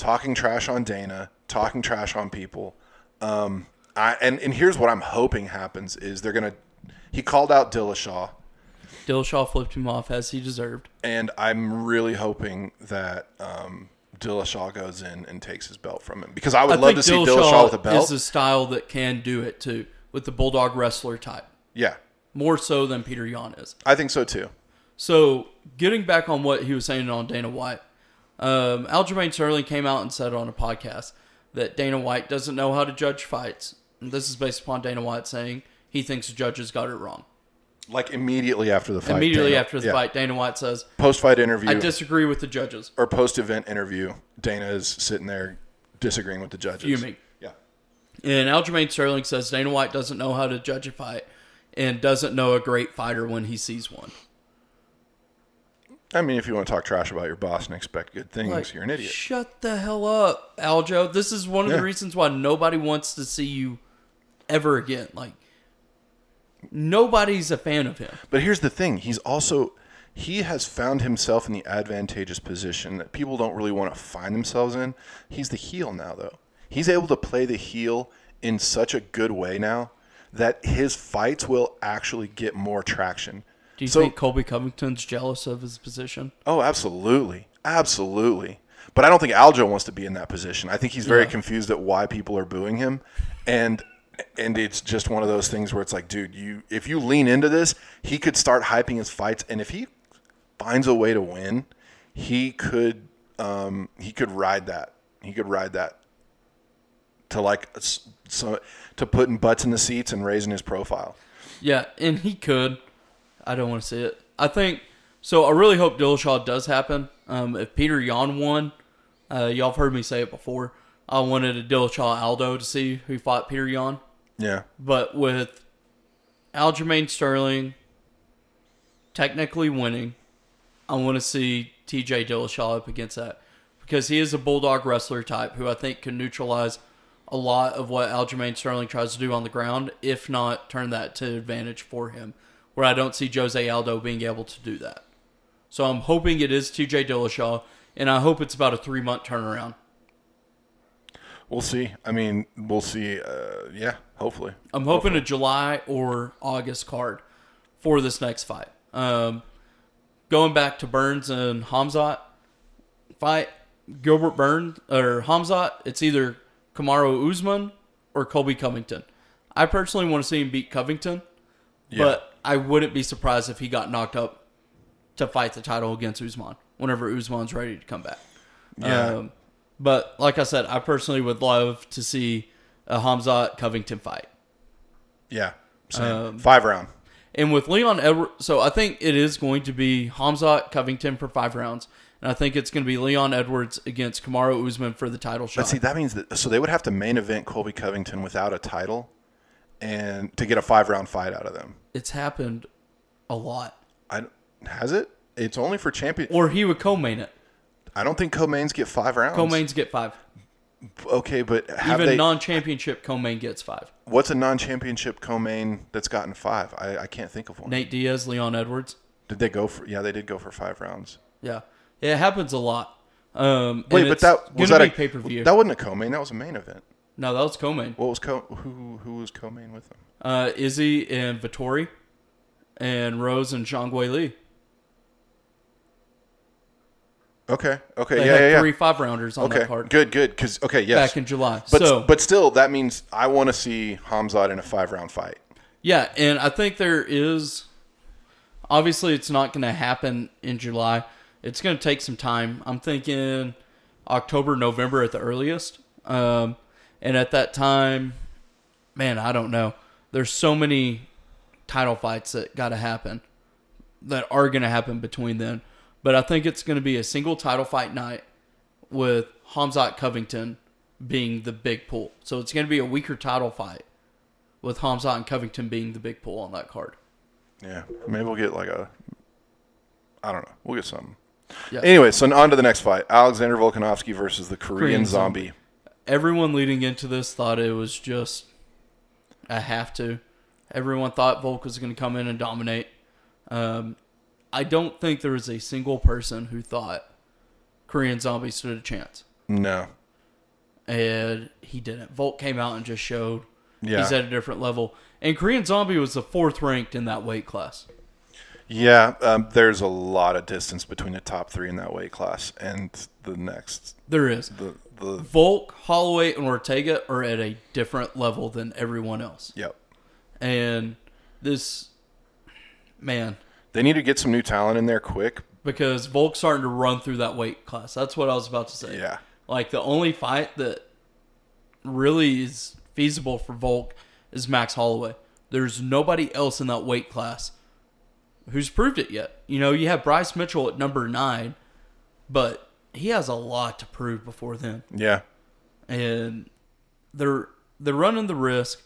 talking trash on Dana, talking trash on people. Um, I, and, and here's what I'm hoping happens is they're gonna. He called out Dillashaw, Dillashaw flipped him off as he deserved. and I'm really hoping that um, Dillashaw goes in and takes his belt from him because I would I love to see Dillashaw, Dillashaw with a belt. is a style that can do it too, with the bulldog wrestler type, yeah, more so than Peter Yan is. I think so too. So, getting back on what he was saying on Dana White, um, Aljamain Sterling came out and said on a podcast that Dana White doesn't know how to judge fights. And this is based upon Dana White saying he thinks the judges got it wrong. Like immediately after the fight. Immediately Dana- after the yeah. fight, Dana White says, post-fight interview I disagree with the judges. or post-event interview, Dana is sitting there disagreeing with the judges. Fuming. Yeah. And Aljamain Sterling says Dana White doesn't know how to judge a fight and doesn't know a great fighter when he sees one. I mean, if you want to talk trash about your boss and expect good things, Like, you're an idiot. Shut the hell up, Aljo. This is one of Yeah. the reasons why nobody wants to see you ever again. Like nobody's a fan of him. But here's the thing: he's also he has found himself in the advantageous position that people don't really want to find themselves in. He's the heel now, though. He's able to play the heel in such a good way now that his fights will actually get more traction. Do you So- think Colby Covington's jealous of his position? Oh, absolutely, absolutely. But I don't think Aljo wants to be in that position. I think he's very Yeah. confused at why people are booing him, and and it's just one of those things where it's like, dude, you if you lean into this, he could start hyping his fights, and if he finds a way to win, he could um, he could ride that. He could ride that to like so to putting butts in the seats and raising his profile. Yeah, and he could. I don't want to see it. I think so. I really hope Dillashaw does happen. Um, if Peter Yan won, uh, y'all have heard me say it before. I wanted a Dillashaw Aldo to see who fought Peter Yan. Yeah, But with Aljamain Sterling technically winning, I want to see TJ Dillashaw up against that because he is a bulldog wrestler type who I think can neutralize a lot of what Aljamain Sterling tries to do on the ground, if not turn that to advantage for him. Where I don't see Jose Aldo being able to do that. So I'm hoping it is TJ Dillashaw, and I hope it's about a three month turnaround. we'll see. I mean, we'll see. Uh, yeah, hopefully. I'm hoping a July or August card for this next fight. Um, going back to Burns and Hamzat fight, Gilbert Burns or Hamzat, it's either Kamaru Usman or Colby Covington. I personally want to see him beat Covington, but I wouldn't be surprised if he got knocked up to fight the title against Usman whenever Usman's ready to come back. Yeah. Um, but like I said, I personally would love to see a Hamzat Covington fight. Yeah. Um, Five round. And with Leon Edwards, so I think it is going to be Hamzat Covington for five rounds, and I think it's going to be Leon Edwards against Kamaru Usman for the title shot. But see, that means that so they would have to main event Colby Covington without a title, and to get a five round fight out of them. It's happened a lot. I has it? It's only for champion. Or he would co-main it. I don't think co-mains get five rounds. Co-mains get five. Okay, but have Even they? non-championship co-main gets five. what's a non-championship co-main that's gotten five? I, I can't think of one. Nate Diaz, Leon Edwards. Did they go for? Yeah, they did go for five rounds. Yeah, it happens a lot. Um, Wait, but that was that a pay per view. That wasn't a co-main. That was a main event. No, that was co-main. What was co? Who who was co-main with them? Uh, Izzy and Vettori, and Rose and Zhang Weili. Okay. Okay. They yeah, had yeah, yeah. three five rounders on Okay. that card Good. Good. Because okay, yes. back in July. but so but still, that means I want to see Hamzat in a five round fight. yeah, and I think there is. Obviously, it's not going to happen in July. It's going to take some time. I'm thinking October, November at the earliest. Um, and at that time, man, I don't know. There's so many title fights that got to happen that are going to happen between then. But I think it's going to be a single title fight night with Hamzat Covington being the big pull. So it's going to be a weaker title fight with Hamzat and Covington being the big pull on that card. Yeah. Maybe we'll get like a. I don't know. We'll get something. Yeah. Anyway, so on to the next fight: Alexander Volkanovski versus the Korean, Korean Zombie. Zombie. Everyone leading into this thought it was just a have to. Everyone thought Volk was going to come in and dominate. Um, I don't think there was a single person who thought Korean Zombie stood a chance. No. and he didn't. Volk came out and just showed Yeah. he's at a different level. And Korean Zombie was the fourth ranked in that weight class. Yeah. Um, there's a lot of distance between the top three in that weight class and the next. There is. The the. Volk, Holloway, and Ortega are at a different level than everyone else. Yep. And this, man, They need to get some new talent in there quick. because Volk's starting to run through that weight class. That's what I was about to say. Yeah. Like the only fight that really is feasible for Volk is Max Holloway. There's nobody else in that weight class who's proved it yet. You know, you have Bryce Mitchell at number nine, but he has a lot to prove before then. Yeah. And they're they're running the risk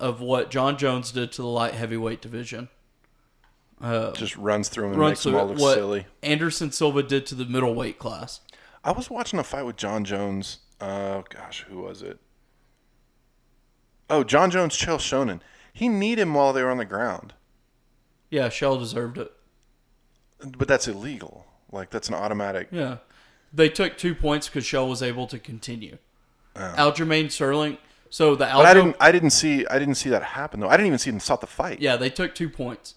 of what Jon Jones did to the light heavyweight division. Uh, Just runs through them and runs makes them all look what silly. Anderson Silva did to the middleweight class. I was watching a fight with Jon Jones. Uh, gosh, who was it? Oh, Jon Jones, Chael Sonnen. He kneed him while they were on the ground, Yeah, Chael deserved it. but that's illegal. Like that's an automatic. Yeah. They took two points because Chael was able to continue. Aljamain Sterling. So the Oh. But I didn't. I didn't see. I didn't see that happen though. I didn't even see them stop the fight. yeah, they took two points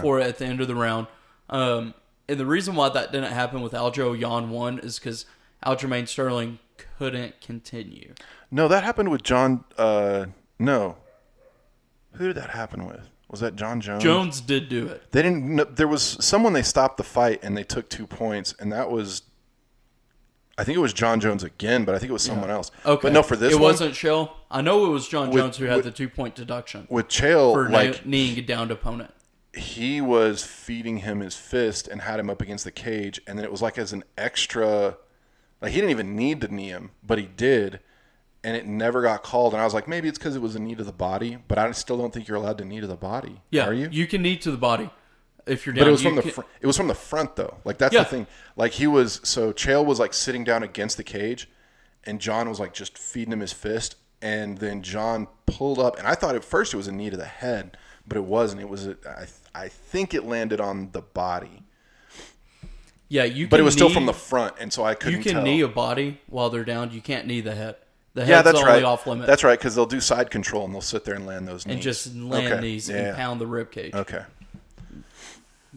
for it at the end of the round. Um, and the reason why that didn't happen with Aljo Yan one is because Aljamain Sterling couldn't continue. No, that happened with Jon. Uh, no. Who did that happen with? Was that Jon Jones? Jones did do it. They didn't. No, there was someone they stopped the fight and they took two points, and that was. I think it was Jon Jones again, but I think it was someone else. Okay, But no, for this it one, wasn't Chael. I know it was Jon With- Jones who had with- the two point deduction with Chael, for like knee- kneeing a downed opponent. he was feeding him his fist and had him up against the cage, and then it was like as an extra, like he didn't even need to knee him, but he did, and it never got called. And I was like, maybe it's because it was a knee to the body, but I still don't think you're allowed to knee to the body. Yeah, are you? You can knee to the body if you're down. But it was from the can- fr- it was from the front though. Like that's Yeah. the thing. Like he was so Chael was like sitting down against the cage, and Jon was like just feeding him his fist, and then Jon pulled up, and I thought at first it was a knee to the head, but it wasn't. It was a, I I think it landed on the body, yeah, you. but it was still from the front, and so I couldn't You can tell. knee a body while they're down. You can't knee the head. The head's yeah, that's only right. off limit. That's right because they'll do side control and they'll sit there and land those knees and just land Okay. these Yeah. and pound the rib cage. Okay.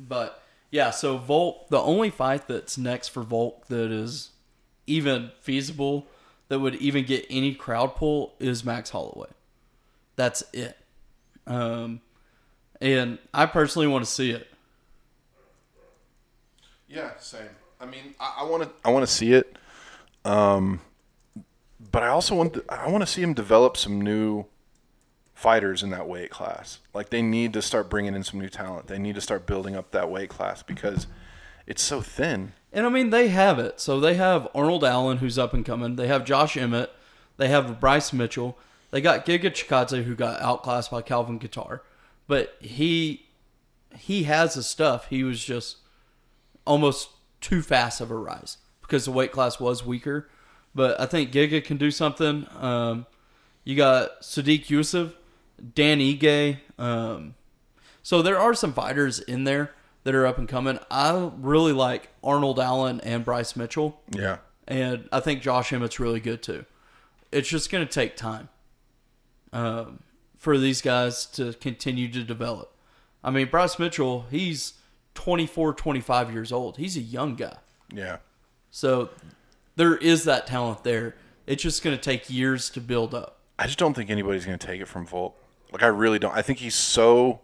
But yeah, so Volk, the only fight that's next for Volk that is even feasible, that would even get any crowd pull, is Max Holloway. That's it. Um, and I personally want to see it. Yeah, same. I mean, I want to. I want to see it, um, but I also want. To, I want to see him develop some new fighters in that weight class. Like they need to start bringing in some new talent. They need to start building up that weight class because it's so thin. And I mean, they have it. So they have Arnold Allen, who's up and coming. They have Josh Emmett. They have Bryce Mitchell. They got Giga Chikadze, who got outclassed by Calvin Kattar. But he he has the stuff. He was just almost too fast of a rise because the weight class was weaker. But I think Giga can do something. Um, you got Sodiq Yusuff, Dan Ige. Um, so there are some fighters in there that are up and coming. I really like Arnold Allen and Bryce Mitchell, Yeah. and I think Josh Emmett's really good too. It's just going to take time um, for these guys to continue to develop. I mean, Bryce Mitchell, he's 24, 25 years old. He's a young guy. Yeah. So there is that talent there. It's just going to take years to build up. I just don't think anybody's going to take it from Volk. Like I really don't. I think he's so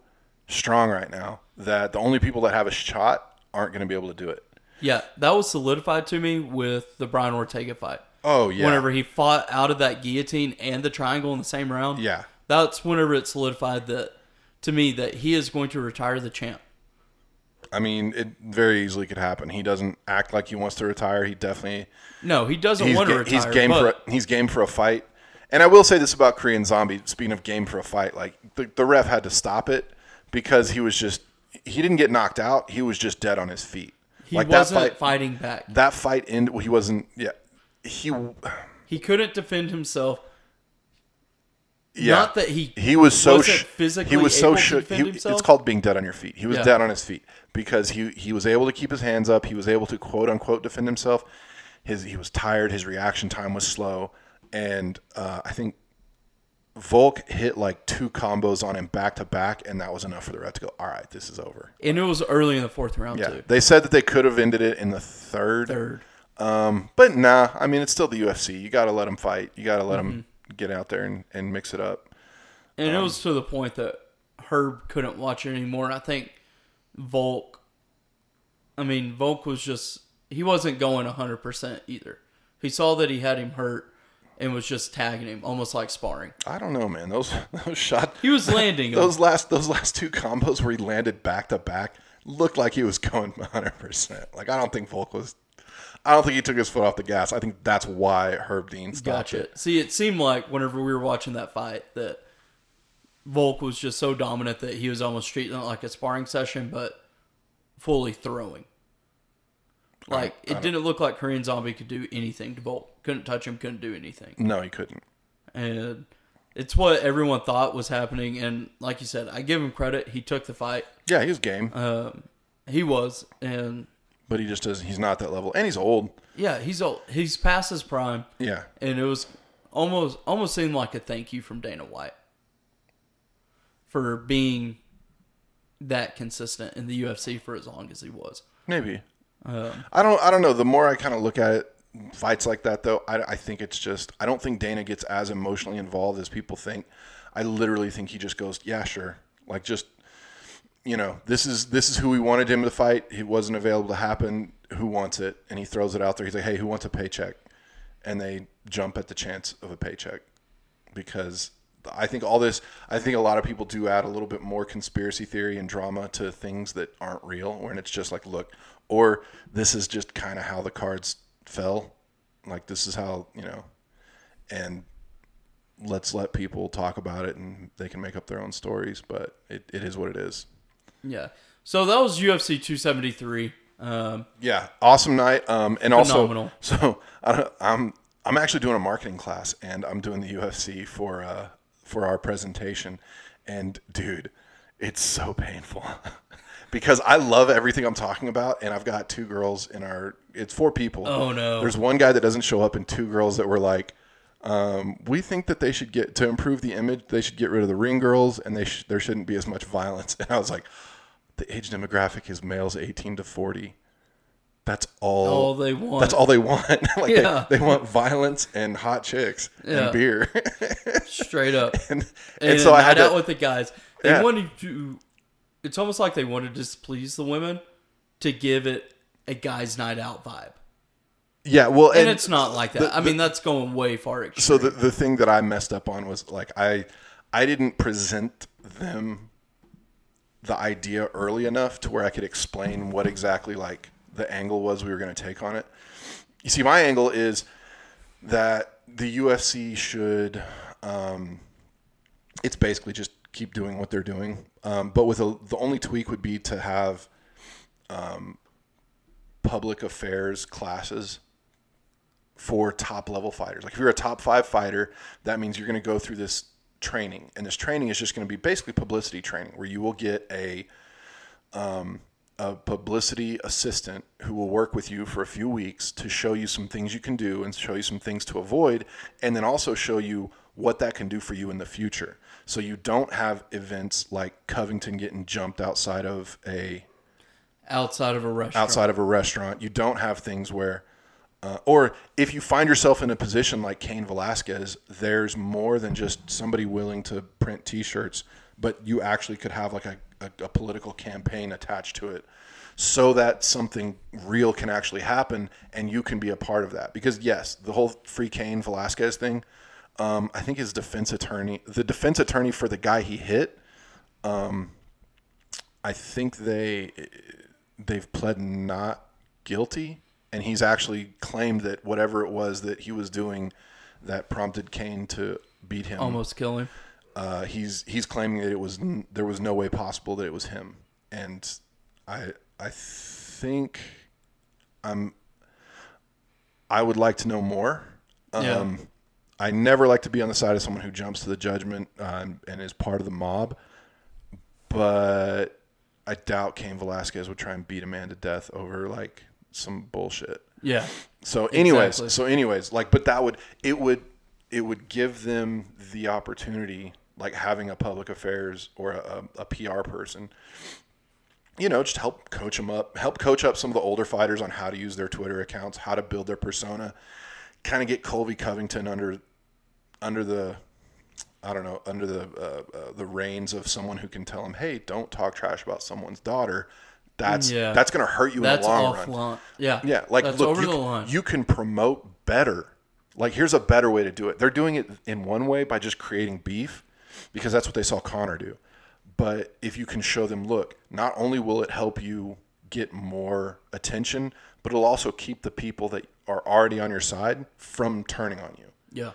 strong right now that the only people that have a shot aren't going to be able to do it. Yeah, that was solidified to me with the Brian Ortega fight. Oh yeah. Whenever he fought out of that guillotine and the triangle in the same round. Yeah. That's whenever it solidified that to me that he is going to retire the champ. I mean, it very easily could happen. He doesn't act like he wants to retire. He definitely No, he doesn't want to ga- retire. he's game for a, he's game for a fight. And I will say this about Korean Zombie. Speaking of game for a fight, like the, the ref had to stop it because he was just he didn't get knocked out. He was just dead on his feet. he like wasn't that fight. fighting back. That fight end. He wasn't. Yeah. He. He couldn't defend himself. Yeah. Not that he he was so sh- physically he was so defend He, himself. it's called being dead on your feet. He was Yeah. dead on his feet because he he was able to keep his hands up. He was able to quote unquote defend himself. His he was tired. His reaction time was slow, and uh, I think Volk hit like two combos on him back to back, and that was enough for the ref to go. All right, this is over. and it was early in the fourth round Yeah, too. they said that they could have ended it in the third. Third. Um, but nah, I mean it's still the UFC. You got to let them fight. You got to let them Mm-hmm. get out there and, and mix it up. And Um, it was to the point that Herb couldn't watch it anymore. And I think Volk, I mean, Volk was just, he wasn't going 100% either. He saw that he had him hurt and was just tagging him, almost like sparring. I don't know, man. Those those shots. He was landing him. Those last those last two combos where he landed back to back looked like he was going 100. percent Like I don't think Volk was. I don't think he took his foot off the gas. I think that's why Herb Dean stopped Gotcha. it. See, it seemed like whenever we were watching that fight that Volk was just so dominant that he was almost treating it like a sparring session, but fully throwing. Like it didn't look like Korean Zombie could do anything to Volk. Couldn't touch him. Couldn't do anything. No, he couldn't. And it's what everyone thought was happening. And like you said, I give him credit. He took the fight. Yeah, he was game, Um, he was, and but he just doesn't. He's not that level, and he's old. yeah, he's old. He's past his prime. Yeah, and it was almost almost seemed like a thank you from Dana White for being that consistent in the UFC for as long as he was. maybe. Um, I don't. I don't know. The more I kind of look at it, fights like that, though, I, I think it's just. I don't think Dana gets as emotionally involved as people think. I literally think he just goes, "Yeah, sure." Like just, you know, this is this is who we wanted him to fight. He wasn't available to happen. Who wants it? And he throws it out there. He's like, "Hey, who wants a paycheck?" And they jump at the chance of a paycheck because I think all this. I think a lot of people do add a little bit more conspiracy theory and drama to things that aren't real, when it's just like, look, or this is just kind of how the cards fell. Like this is how you know, and let's let people talk about it and they can make up their own stories. But it, it is what it is. yeah. So that was UFC 273. Um, Yeah, awesome night. Um, and Phenomenal. also, so I, I'm I'm actually doing a marketing class, and I'm doing the UFC for uh, for our presentation. And dude, it's so painful because I love everything I'm talking about, and I've got two girls in our. It's four people. Oh, no. There's one guy that doesn't show up, and two girls that were like. Um, we think that they should get to improve the image. They should get rid of the ring girls, and they sh- there shouldn't be as much violence. And I was like, the age demographic is males 18 to 40. That's all. all they want. That's all they want. like Yeah. they, they want violence and hot chicks Yeah. and beer. straight up. and, and, and so I had out to. with the guys. They Yeah. wanted to. It's almost like they wanted to displease the women to give it a guys' night out vibe, yeah, well, and, and, it's not like that. the- I mean, that's going way far. Extreme. so the the thing that I messed up on was like I I didn't present them the idea early enough to where I could explain what exactly like the angle was we were going to take on it. You see, my angle is that the UFC should. Um, it's basically just keep doing what they're doing, um, but with a, the only tweak would be to have um, public affairs classes for top level fighters. Like if you're a top five fighter, that means you're going to go through this training, and this training is just going to be basically publicity training, where you will get a um, a publicity assistant who will work with you for a few weeks to show you some things you can do and show you some things to avoid, and then also show you what that can do for you in the future. So you don't have events like Covington getting jumped outside of a outside of a restaurant. outside of a restaurant. You don't have things where, uh, or if you find yourself in a position like Cain Velasquez, there's more than just somebody willing to print T-shirts, but you actually could have like a, a, a political campaign attached to it, so that something real can actually happen, and you can be a part of that. Because yes, the whole free Cain Velasquez thing. Um, I think his defense attorney, the defense attorney for the guy he hit, um, I think they they've pled not guilty, and he's actually claimed that whatever it was that he was doing that prompted Cain to beat him, Almost kill him. uh, he's he's claiming that it was there was no way possible that it was him, and I I think I'm I would like to know more. Yeah. Um, I never like to be on the side of someone who jumps to the judgment and, and is part of the mob, but I doubt Cain Velasquez would try and beat a man to death over like some bullshit. Yeah. So, anyways, Exactly. so anyways, like, but that would it would it would give them the opportunity, like having a public affairs or a, a PR person, you know, just help coach them up, help coach up some of the older fighters on how to use their Twitter accounts, how to build their persona, kind of get Colby Covington under under the I don't know under the uh, uh, the reins of someone who can tell him, hey, don't talk trash about someone's daughter. That's Yeah. that's going to hurt you That's in the long run. line. Yeah. Yeah, like that's look, you, the can- line. you can promote better. Like here's a better way to do it. They're doing it in one way by just creating beef because that's what they saw Conor do. But if you can show them, look, not only will it help you get more attention, but it'll also keep the people that are already on your side from turning on you. Yeah.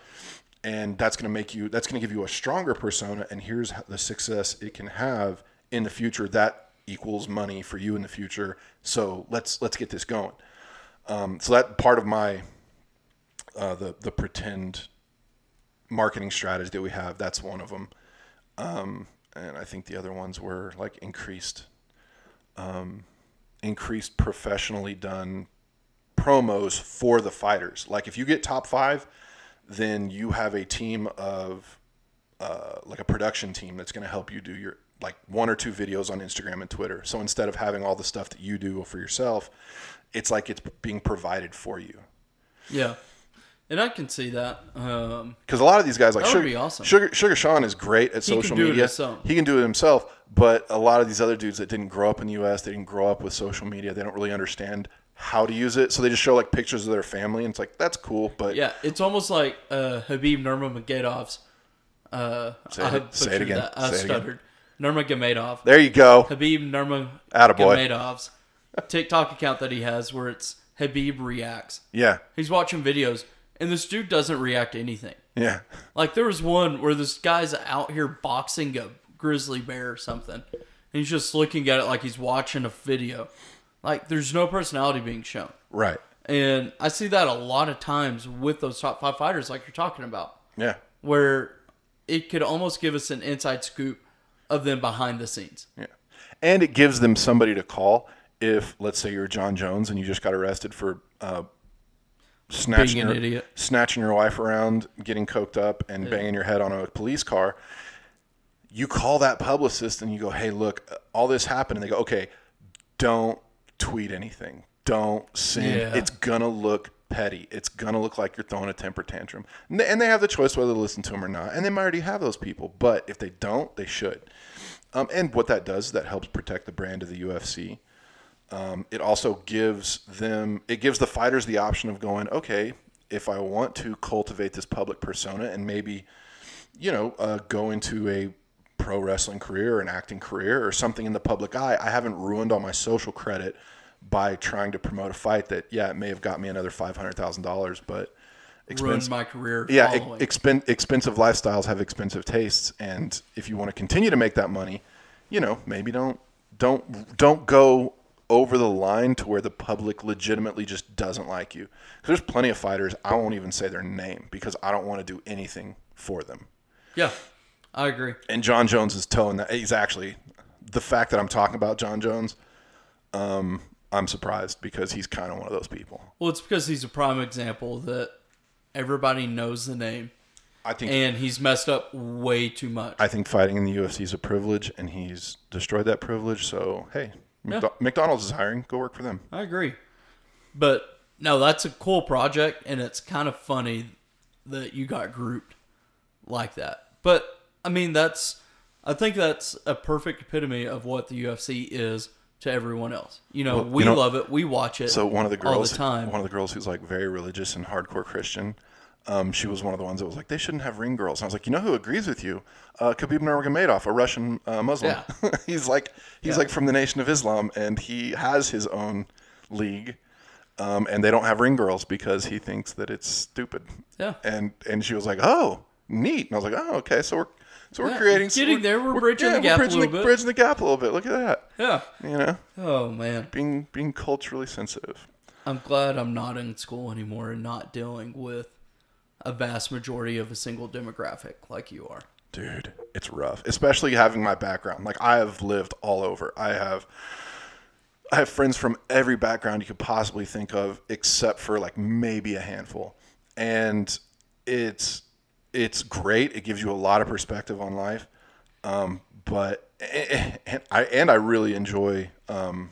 and that's going to make you that's going to give you a stronger persona and here's the success it can have in the future that equals money for you in the future. So let's let's get this going. Um, so that part of my uh, the the pretend marketing strategy that we have that's one of them um, and i think the other ones were like increased um, increased professionally done promos for the fighters like if you get top five then you have a team of uh, like a production team that's going to help you do your like one or two videos on Instagram and Twitter. So instead of having all the stuff that you do for yourself, it's like it's being provided for you. Yeah. And I can see that. Um, Because a lot of these guys, like Sugar, be awesome. Sugar, Sugar Sean, is great at He can social media. He can do it himself. But a lot of these other dudes that didn't grow up in the U.S., they didn't grow up with social media. They don't really understand how to use it. So they just show like pictures of their family, and it's like that's cool. But yeah, it's almost like uh, Khabib Nurmagomedov's. Uh, Say I it- say it again. That. I Say stuttered. Nurmagomedov. there you go. Khabib. Nurmagomedov's TikTok account that he has, where it's Khabib reacts. Yeah, He's watching videos, and this dude doesn't react to anything. yeah, Like there was one where this guy's out here boxing a grizzly bear or something, and he's just looking at it like he's watching a video. Like there's no personality being shown, right. and I see that a lot of times with those top five fighters, like you're talking about, Yeah, where it could almost give us an inside scoop of them behind the scenes. Yeah. And it gives them somebody to call if, let's say, you're Jon Jones and you just got arrested for uh, snatching, your, idiot. snatching your wife around, getting coked up, and banging your head on a police car. You call that publicist and you go, hey, look, all this happened. And they go, okay, don't tweet anything. Don't send. Yeah. It's to look petty. It's to look like you're throwing a temper tantrum. And they- and they have the choice whether to listen to them or not. And they might already have those people. But if they don't, they should. Um, and what that does is that helps protect the brand of the UFC. Um, it also gives them, it gives the fighters the option of going, okay, if I want to cultivate this public persona and maybe you know, uh, go into a pro wrestling career or an acting career or something in the public eye, I haven't ruined all my social credit by trying to promote a fight that, yeah, it may have got me another five hundred thousand dollars, but Ruined my career. yeah, following. expen- expensive lifestyles have expensive tastes, and if you want to continue to make that money, you know, maybe don't don't don't go over the line to where the public legitimately just doesn't like you. there's plenty of fighters I won't even say their name because I don't want to do anything for them. yeah, I agree. And Jon Jones is towing that. He's actually the fact that I'm talking about Jon Jones. Um, I'm surprised because he's kind of one of those people. Well, it's because he's a prime example that everybody knows the name, I think and he's messed up way too much. I think fighting in the UFC is a privilege, and he's destroyed that privilege. So, hey, Yeah. McDonald's is hiring. Go work for them. I agree. But no, that's a cool project, and it's kind of funny that you got grouped like that. But I mean, that's I think that's a perfect epitome of what the UFC is to everyone else. You know, Well, we you know- love it, we watch it. So one of the all girls, the time. one of the girls who's like very religious and hardcore Christian, um, she was one of the ones that was like, they shouldn't have ring girls. And I was like, you know who agrees with you? Uh, Khabib Nurmagomedov, a Russian uh, Muslim. Yeah. he's like he's Yeah. like from the Nation of Islam, and he has his own league. Um, and they don't have ring girls because he thinks that it's stupid. Yeah. And and she was like, "Oh, neat." And I was like, "Oh, okay. So we're so we're Yeah, creating getting there. We're bridging yeah, the gap a little the, bit. Bridging the gap a little bit. Look at that. yeah. You know, Oh man, being being culturally sensitive. I'm glad I'm not in school anymore and not dealing with a vast majority of a single demographic like you are. Dude, it's rough, especially having my background. Like I have lived all over. I have I have friends from every background you could possibly think of except for like maybe a handful. And it's it's great. It gives you a lot of perspective on life. Um, but and I and I really enjoy um,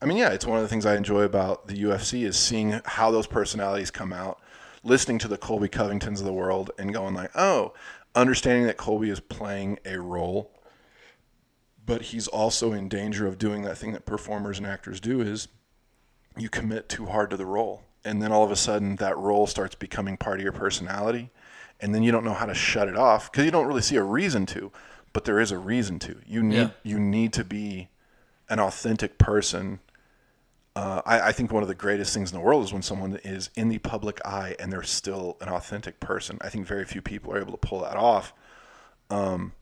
I mean, yeah, it's one of the things I enjoy about the UFC is seeing how those personalities come out, listening to the Colby Covingtons of the world, and going like, oh, understanding that Colby is playing a role, but he's also in danger of doing that thing that performers and actors do is you commit too hard to the role, and then all of a sudden that role starts becoming part of your personality, and then you don't know how to shut it off because you don't really see a reason to, but there is a reason to. You need Yeah. you need to be an authentic person. Uh, I, I think one of the greatest things in the world is when someone is in the public eye and they're still an authentic person. I think very few people are able to pull that off. Um,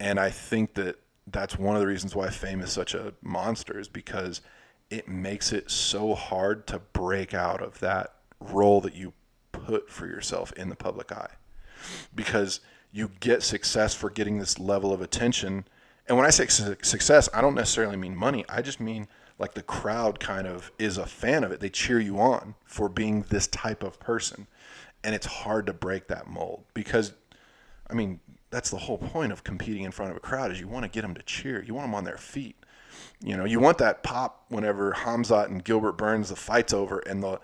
and I think that that's one of the reasons why fame is such a monster is because it makes it so hard to break out of that role that you put for yourself in the public eye because you get success for getting this level of attention. And when I say su- success, I don't necessarily mean money. I just mean like the crowd kind of is a fan of it. They cheer you on for being this type of person. And it's hard to break that mold because I mean, that's the whole point of competing in front of a crowd is you want to get them to cheer. You want them on their feet. You know, you want that pop whenever Hamzat and Gilbert Burns the fight's over and the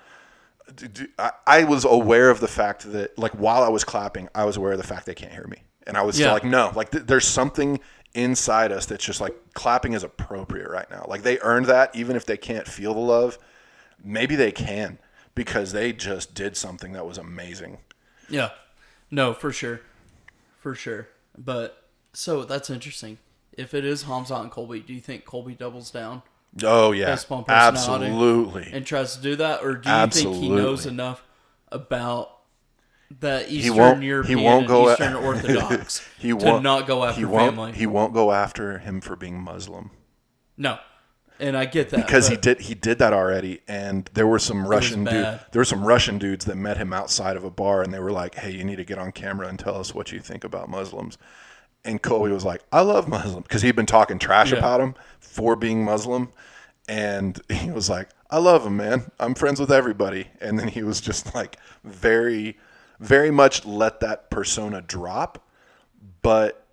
I, I was aware of the fact that like while I was clapping, I was aware of the fact they can't hear me. And I was still Yeah. like, no, like th- there's something inside us that's just like clapping is appropriate right now. Like they earned that even if they can't feel the love. Maybe they can because they just did something that was amazing. Yeah. No, for sure. For sure. But so that's interesting. If it is Hamzat and Colby, do you think Colby doubles down Oh yeah, Baseball personality. absolutely. and tries to do that, or do you think he knows enough about the Eastern won't- he won't and go Eastern Orthodox he won't not go after he won't, family? He won't go after him for being Muslim no, and I get that because he did he did that already. And there were some Russian dude, there were some Russian dudes that met him outside of a bar, and they were like, "Hey, you need to get on camera and tell us what you think about Muslims." And Colby was like, "I love Muslims," because he'd been talking trash Yeah. about him for being Muslim, and he was like, "I love him, man. I'm friends with everybody." And then he was just like very, very much let that persona drop, but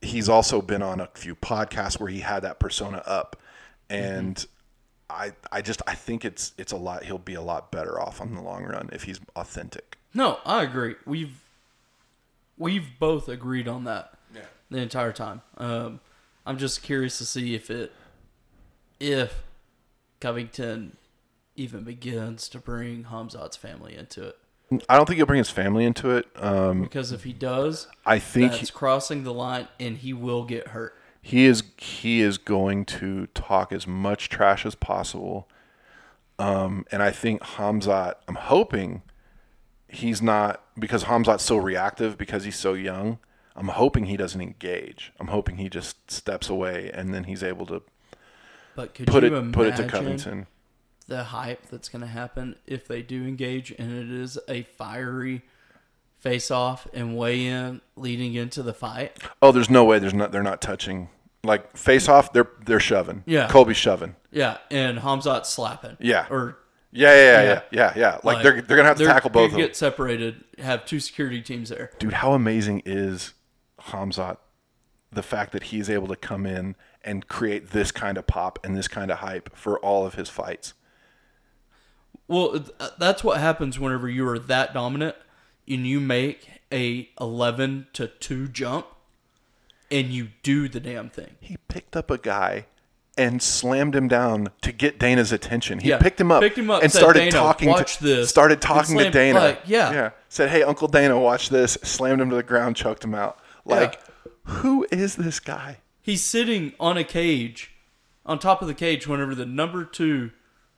he's also been on a few podcasts where he had that persona up and mm-hmm. I I just I think it's it's a lot he'll be a lot better off on the long run if he's authentic. No, I agree. We've we've both agreed on that the entire time. Um, I'm just curious to see if it if Covington even begins to bring Hamzat's family into it. I don't think he'll bring his family into it. Um, Because if he does, I think that's crossing the line, and he will get hurt. he is he is going to talk as much trash as possible. Um, and I think Hamzat, I'm hoping he's not because Hamzat's so reactive because he's so young. I'm hoping he doesn't engage. I'm hoping he just steps away and then he's able to But could put you it imagine put it to Covington. the hype that's going to happen if they do engage, and it is a fiery face-off and weigh-in leading into the fight? Oh, there's no way. There's not. They're not touching. Like face off. They're they're shoving. Yeah. Colby's shoving. Yeah, and Hamzat slapping. Yeah. or Yeah, yeah, yeah, Yeah. yeah, yeah. yeah. Like, they're they're gonna have to tackle both of them. Get separated. Have two security teams there. Dude, how amazing is Hamzat? The fact that he's able to come in and create this kind of pop and this kind of hype for all of his fights. Well, th- uh, that's what happens whenever you are that dominant and you make a eleven to two jump, and you do the damn thing. He picked up a guy and slammed him down to get Dana's attention. He Yeah, picked him up, picked him up, and said, started "Dana, talking. watch to, this," Started and talking to slammed- Dana. like, yeah. yeah. Said, "Hey, Uncle Dana, watch this." Slammed him to the ground, choked him out. Like, who is this guy? He's sitting on a cage, on top of the cage. Whenever the number two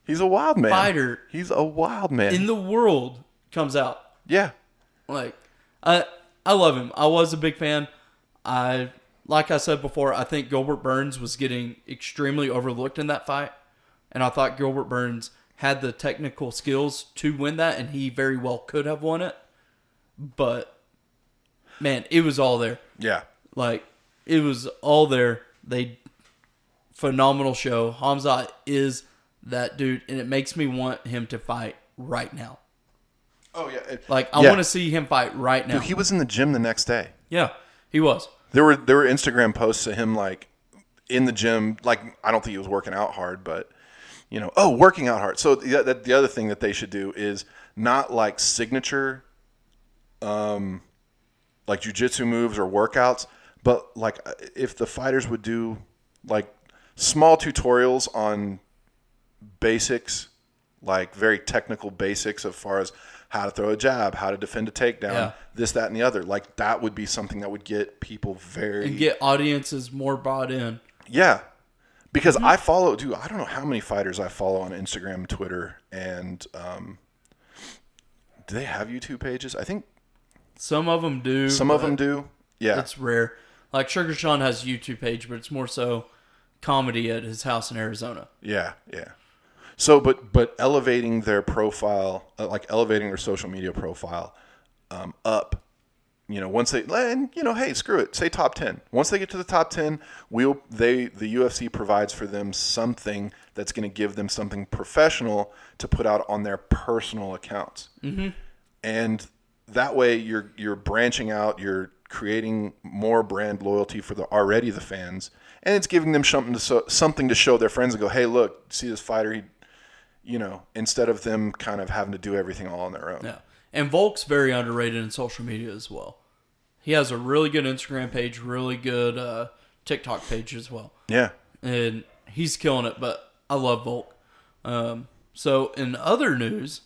He's a wild man. Fighter. He's a wild man. in the world comes out, yeah. Like, I I love him. I was a big fan. I like I said before. I think Gilbert Burns was getting extremely overlooked in that fight, and I thought Gilbert Burns had the technical skills to win that, and he very well could have won it. But man, it was all there. Yeah. Like it was all there. They phenomenal show. Hamzat is that dude, and it makes me want him to fight right now. Oh yeah. Like I Yeah. want to see him fight right now. Dude, he was in the gym the next day. Yeah, he was. There were there were Instagram posts of him like in the gym. Like I don't think he was working out hard, but you know, oh, working out hard. So the, the, the other thing that they should do is not like signature, um, like jujitsu moves or workouts, but like if the fighters would do like small tutorials on basics, like very technical basics as far as how to throw a jab, how to defend a takedown, Yeah. this, that, and the other. Like that would be something that would get people very and get audiences more bought in. yeah. Because I follow, dude, I don't know how many fighters I follow on Instagram, Twitter, and um, do they have YouTube pages? I think Some of them do. some of them do. Yeah. It's rare. Like Sugar Sean has a YouTube page, but it's more so comedy at his house in Arizona. Yeah, yeah. So, but but elevating their profile, uh, like elevating their social media profile, um, up. You know, once they and you know, hey, screw it, say top ten. Once they get to the top ten, we'll they the UFC provides for them something that's going to give them something professional to put out on their personal accounts, mm-hmm. and that way you're you're branching out, you're creating more brand loyalty for the already the fans, and it's giving them something to so, something to show their friends and go, hey, look, see this fighter, he, you know, instead of them kind of having to do everything all on their own. Yeah. And Volk's very underrated in social media as well. He has a really good Instagram page, really good uh, TikTok page as well. Yeah, and he's killing it. But I love Volk. Um, so in other news,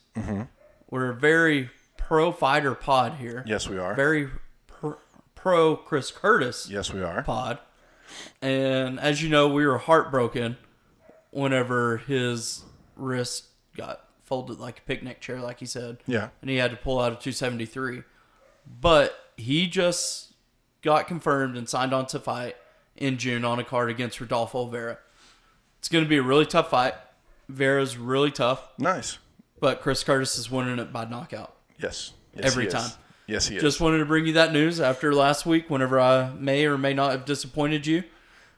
we're a very pro fighter pod here. yes, we are. Very pr- pro Chris Curtis yes, we are. pod. And as you know, we were heartbroken whenever his wrist got folded like a picnic chair, like he said. Yeah. And he had to pull out a 273. But he just got confirmed and signed on to fight in June on a card against Rodolfo Vieira. It's going to be a really tough fight. Vieira's really tough, Nice. but Chris Curtis is winning it by knockout. Yes. yes Every he is. time. Yes, he is. Just wanted to bring you that news after last week, whenever I may or may not have disappointed you.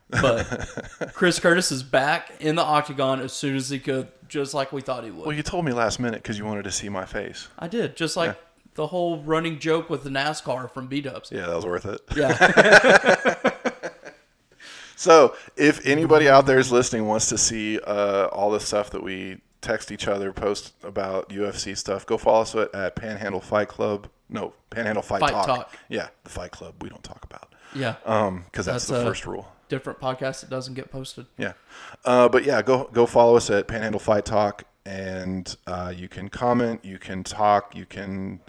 But Chris Curtis is back in the octagon as soon as he could, just like we thought he would. well, you told me last minute because you wanted to see my face. I did, just like the whole running joke with the NASCAR from B Dubs. Yeah, that was worth it. Yeah. So, if anybody out there is listening wants to see uh, all the stuff that we text each other, post about UFC stuff, go follow us at, at Panhandle Fight Club. No, Panhandle Fight, Fight Talk. Talk. Yeah, the Fight Club we don't talk about yeah. because that's, That's, the first rule. Different podcast that doesn't get posted. Yeah, uh, but yeah, go go follow us at Panhandle Fight Talk. and uh, you can comment, you can talk, you can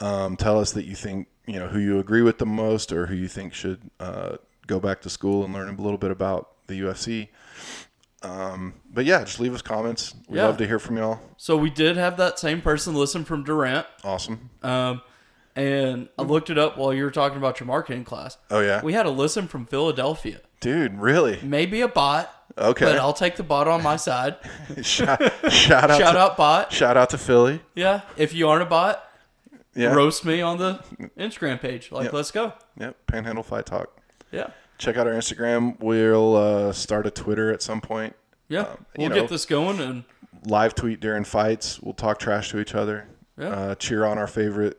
um, tell us that you think you know who you agree with the most, or who you think should uh, go back to school and learn a little bit about the UFC. Um, but yeah, just leave us comments. We Yeah. love to hear from y'all. So we did have that same person listen from Durant. Awesome. Um, and I looked it up while you were talking about your marketing class. Oh yeah, We had a listen from Philadelphia. dude, really? Maybe a bot. Okay. But I'll take the bot on my side. shout, shout out, Shout to, out bot. shout out to Philly. Yeah. If you aren't a bot, Yeah, roast me on the Instagram page. Like, Yep. let's go. Yep, Panhandle Fight Talk. Yeah. Check out our Instagram. We'll uh, start a Twitter at some point. Yeah. Um, we'll know- get this going and Live tweet during fights. We'll talk trash to each other. Yeah. Uh, cheer on our favorite,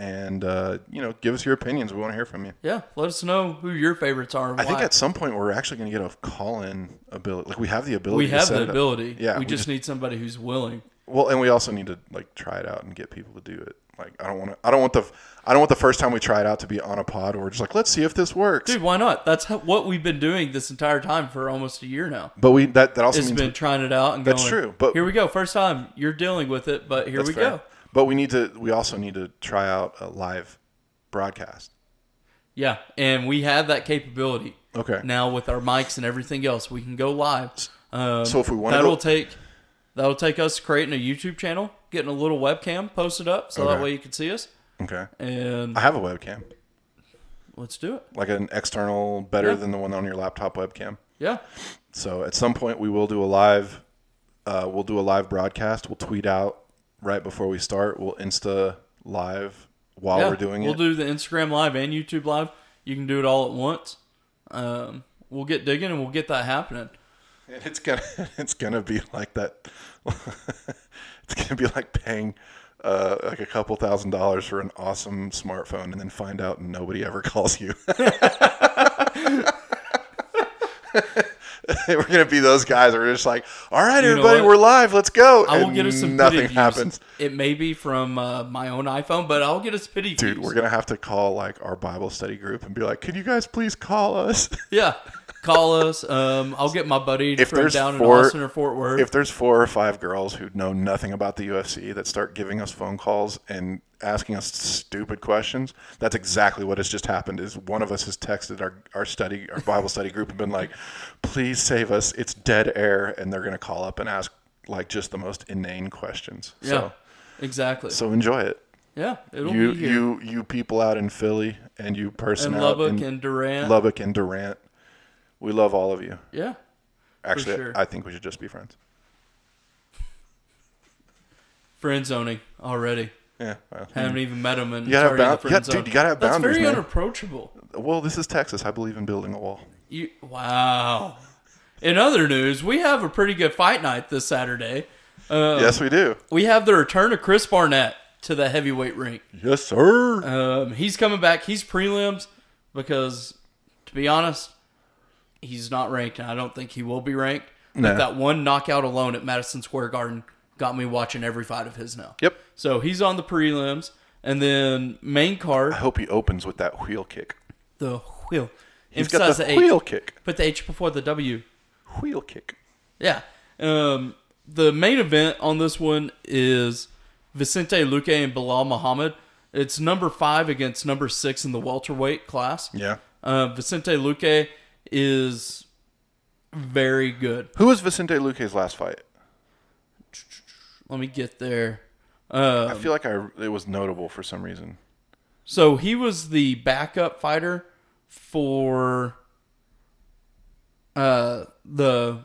and uh, you know, give us your opinions. We want to hear from you. yeah, let us know who your favorites are I think at some point we're actually going to get a call-in ability. Like we have the ability. we to have the ability. Yeah, We, we just just- need somebody who's willing. Well, and we also need to like try it out and get people to do it. Like I don't want to. I don't want the. I don't want the first time we try it out to be on a pod where we're just like, let's see if this works. Dude, why not? That's how, what we've been doing this entire time for almost a year now. But we that that also It's means been trying it out and That's going. true, but- here we go. First time you're dealing with it, but here we fair. go. But we need to. We also need to try out a live broadcast. Yeah, and we have that capability Okay. now with our mics and everything else. We can go live. Um, So if we wanna that'll go- take that'll take us creating a YouTube channel, getting a little webcam posted up, so that way you can see us. Okay. And I have a webcam, let's do it. like an external, better Yeah. than the one on your laptop webcam. Yeah, So at some point we will do a live. Uh, we'll do a live broadcast. We'll tweet out right before we start. We'll Insta live while yeah. we're doing it. we'll do the Instagram live and YouTube live. You can do it all at once. Um, we'll get digging and we'll get that happening. And it's gonna it's gonna be like that. it's gonna be like paying uh, like a couple thousand dollars for an awesome smartphone and then find out nobody ever calls you. We're gonna be those guys We're just like, all right, You everybody, we're live, let's go. I will And get us some nothing happens. It may be from uh, my own iPhone, but I'll get us pity Dude, views. we're gonna have to call like our Bible study group and be like, "Can you guys please call us?" Yeah. Call us. Um, I'll get my buddy If from there's down four- in Austin or Fort Worth. if there's four or five girls who know nothing about the UFC that start giving us phone calls and asking us stupid questions, that's exactly what has just happened. Is one of us has texted our, our study, our Bible study group, and been like, "Please save us! It's dead air," and they're gonna call up and ask like just the most inane questions. yeah. So, exactly. so enjoy it. yeah. It'll You be here. you you people out in Philly and you person and out Lubbock in and Durant. Lubbock and Durant. We love all of you. yeah. Actually, sure. I think we should just be friends. Friend zoning already. Yeah. Well, Haven't even met him and You gotta have already the bound- yeah, zone. dude, you gotta have That's boundaries, very man. unapproachable. well, this is Texas. I believe in building a wall. You wow. In other news, we have a pretty good fight night this Saturday. Uh, yes, we do. We have the return of Chris Barnett to the heavyweight ring. Yes, sir. Um, he's coming back. He's prelims because, to be honest, he's not ranked, and I don't think he will be ranked. Nah. But that one knockout alone at Madison Square Garden got me watching every fight of his now. yep. So he's on the prelims, and then main card I hope he opens with that wheel kick. the wheel. He's got Emphasize the the, wheel H. kick. Put the H before the W. Wheel kick. Yeah. Um, the main event on this one is Vicente Luque and Belal Muhammad. It's number five against number six in the welterweight class. Yeah. Uh, Vicente Luque is very good. Who was Vicente Luque's last fight? Let me get there. Uh, I feel like I it was notable for some reason. so he was the backup fighter for uh, the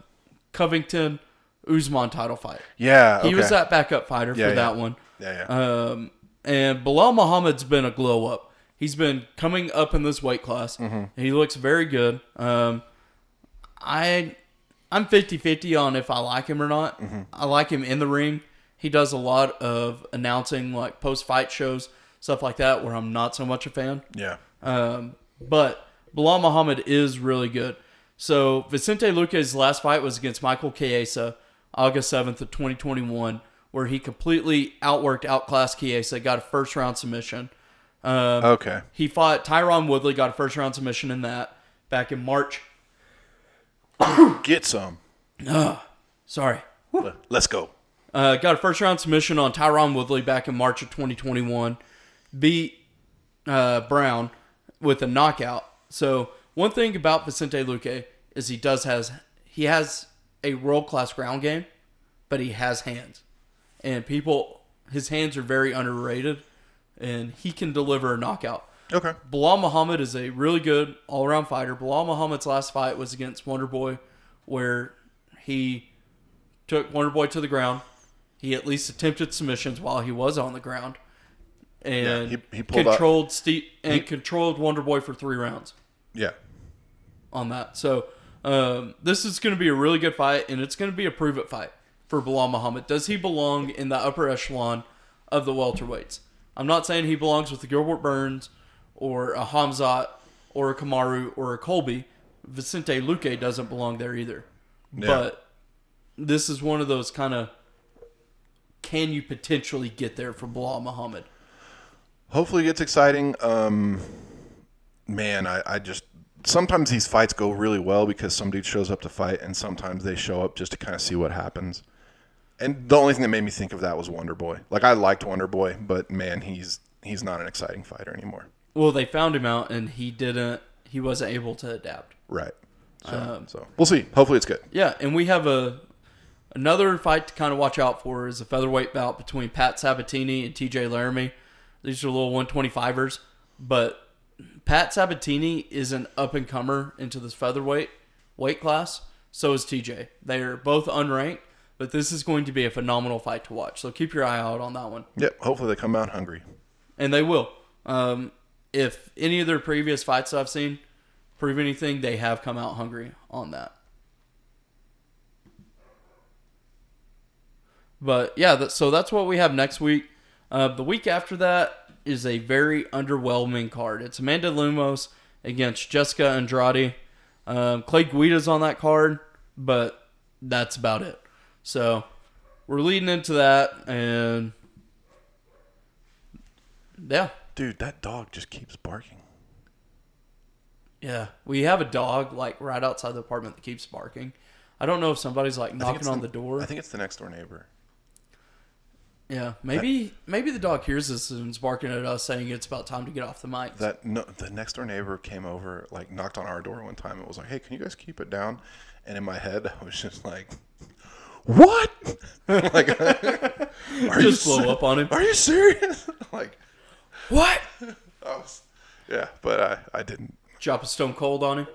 Covington Usman title fight. Yeah. He was that backup fighter Yeah, for yeah. that one. Yeah, yeah. Um, and Belal Muhammad's been a glow up. He's been coming up in this weight class. Mm-hmm. He looks very good. Um, I I'm 50-50 on if I like him or not. Mm-hmm. I like him in the ring. He does a lot of announcing like post fight shows, stuff like that where I'm not so much a fan. yeah. Um, but Belal Muhammad is really good. So Vicente Luque's last fight was against Michael Chiesa, August 7th of 2021, where he completely outworked, outclassed Chiesa, got a first round submission. Um, Okay. he fought Tyron Woodley, got a first round submission in that back in March. Get some. Sorry. Let's go. Uh, got a first round submission on Tyron Woodley back in March of 2021. Beat uh, Brown with a knockout. So one thing about Vicente Luque is he does has he has a world class ground game, but he has hands, and people his hands are very underrated, and he can deliver a knockout. Okay. Belal Muhammad is a really good all around fighter. Belal Muhammad's last fight was against Wonder Boy, where he took Wonder Boy to the ground. He at least attempted submissions while he was on the ground, and Yeah, he- he controlled Steve and controlled Wonder Boy for three rounds Yeah. on that. So um, this is going to be a really good fight, and it's going to be a prove it fight for Belal Muhammad. Does he belong in the upper echelon of the welterweights? I'm not saying he belongs with the Gilbert Burns or a Hamzat or a Kamaru or a Colby. Vicente Luque doesn't belong there either. Yeah. But this is one of those kind of can you potentially get there for Belal Muhammad? Hopefully it gets exciting. Um, man, I, I just sometimes these fights go really well because somebody shows up to fight, and sometimes they show up just to kind of see what happens. And the only thing that made me think of that was Wonder Boy. Like I liked Wonder Boy, but man, he's he's not an exciting fighter anymore. Well, they found him out, and he didn't. He wasn't able to adapt. Right. So, Um, so we'll see. Hopefully it's good. Yeah, and we have a another fight to kind of watch out for is a featherweight bout between Pat Sabatini and TJ Laramie. These are little 125ers, but Pat Sabatini is an up and comer into this featherweight weight class. So is TJ. They are both unranked, but this is going to be a phenomenal fight to watch. So keep your eye out on that one, Yep. Hopefully they come out hungry. and they will. Um, if any of their previous fights I've seen prove anything, they have come out hungry on that. But yeah, that, so that's what we have next week. Uh, the week after that is a very underwhelming card. It's Amanda Lemos against Jessica Andrade. Um, Clay Guida's on that card, but that's about it. So we're leading into that, and yeah, Dude, that dog just keeps barking. yeah, we have a dog like right outside the apartment that keeps barking. I don't know if somebody's like knocking on the door. I think it's the next door neighbor. Yeah, maybe maybe the dog hears this and is barking at us, saying it's about time to get off the mic. That no, the next door neighbor came over, like knocked on our door one time. It was like, "Hey, can you guys keep it down?" And in my head, I was just like, "What?" like, are you Just blow se- up on him. Are you serious? like, What? I was, yeah, but I, I didn't. Drop a stone cold on him.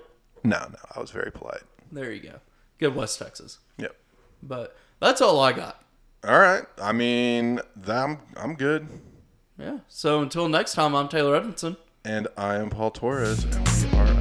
No, no, I was very polite. There you go. Good West Texas. Yep. But that's all I got. All right. I mean, that, I'm I'm good. Yeah. So until next time, I'm Taylor Edmondson. And I am Paul Torres, and we are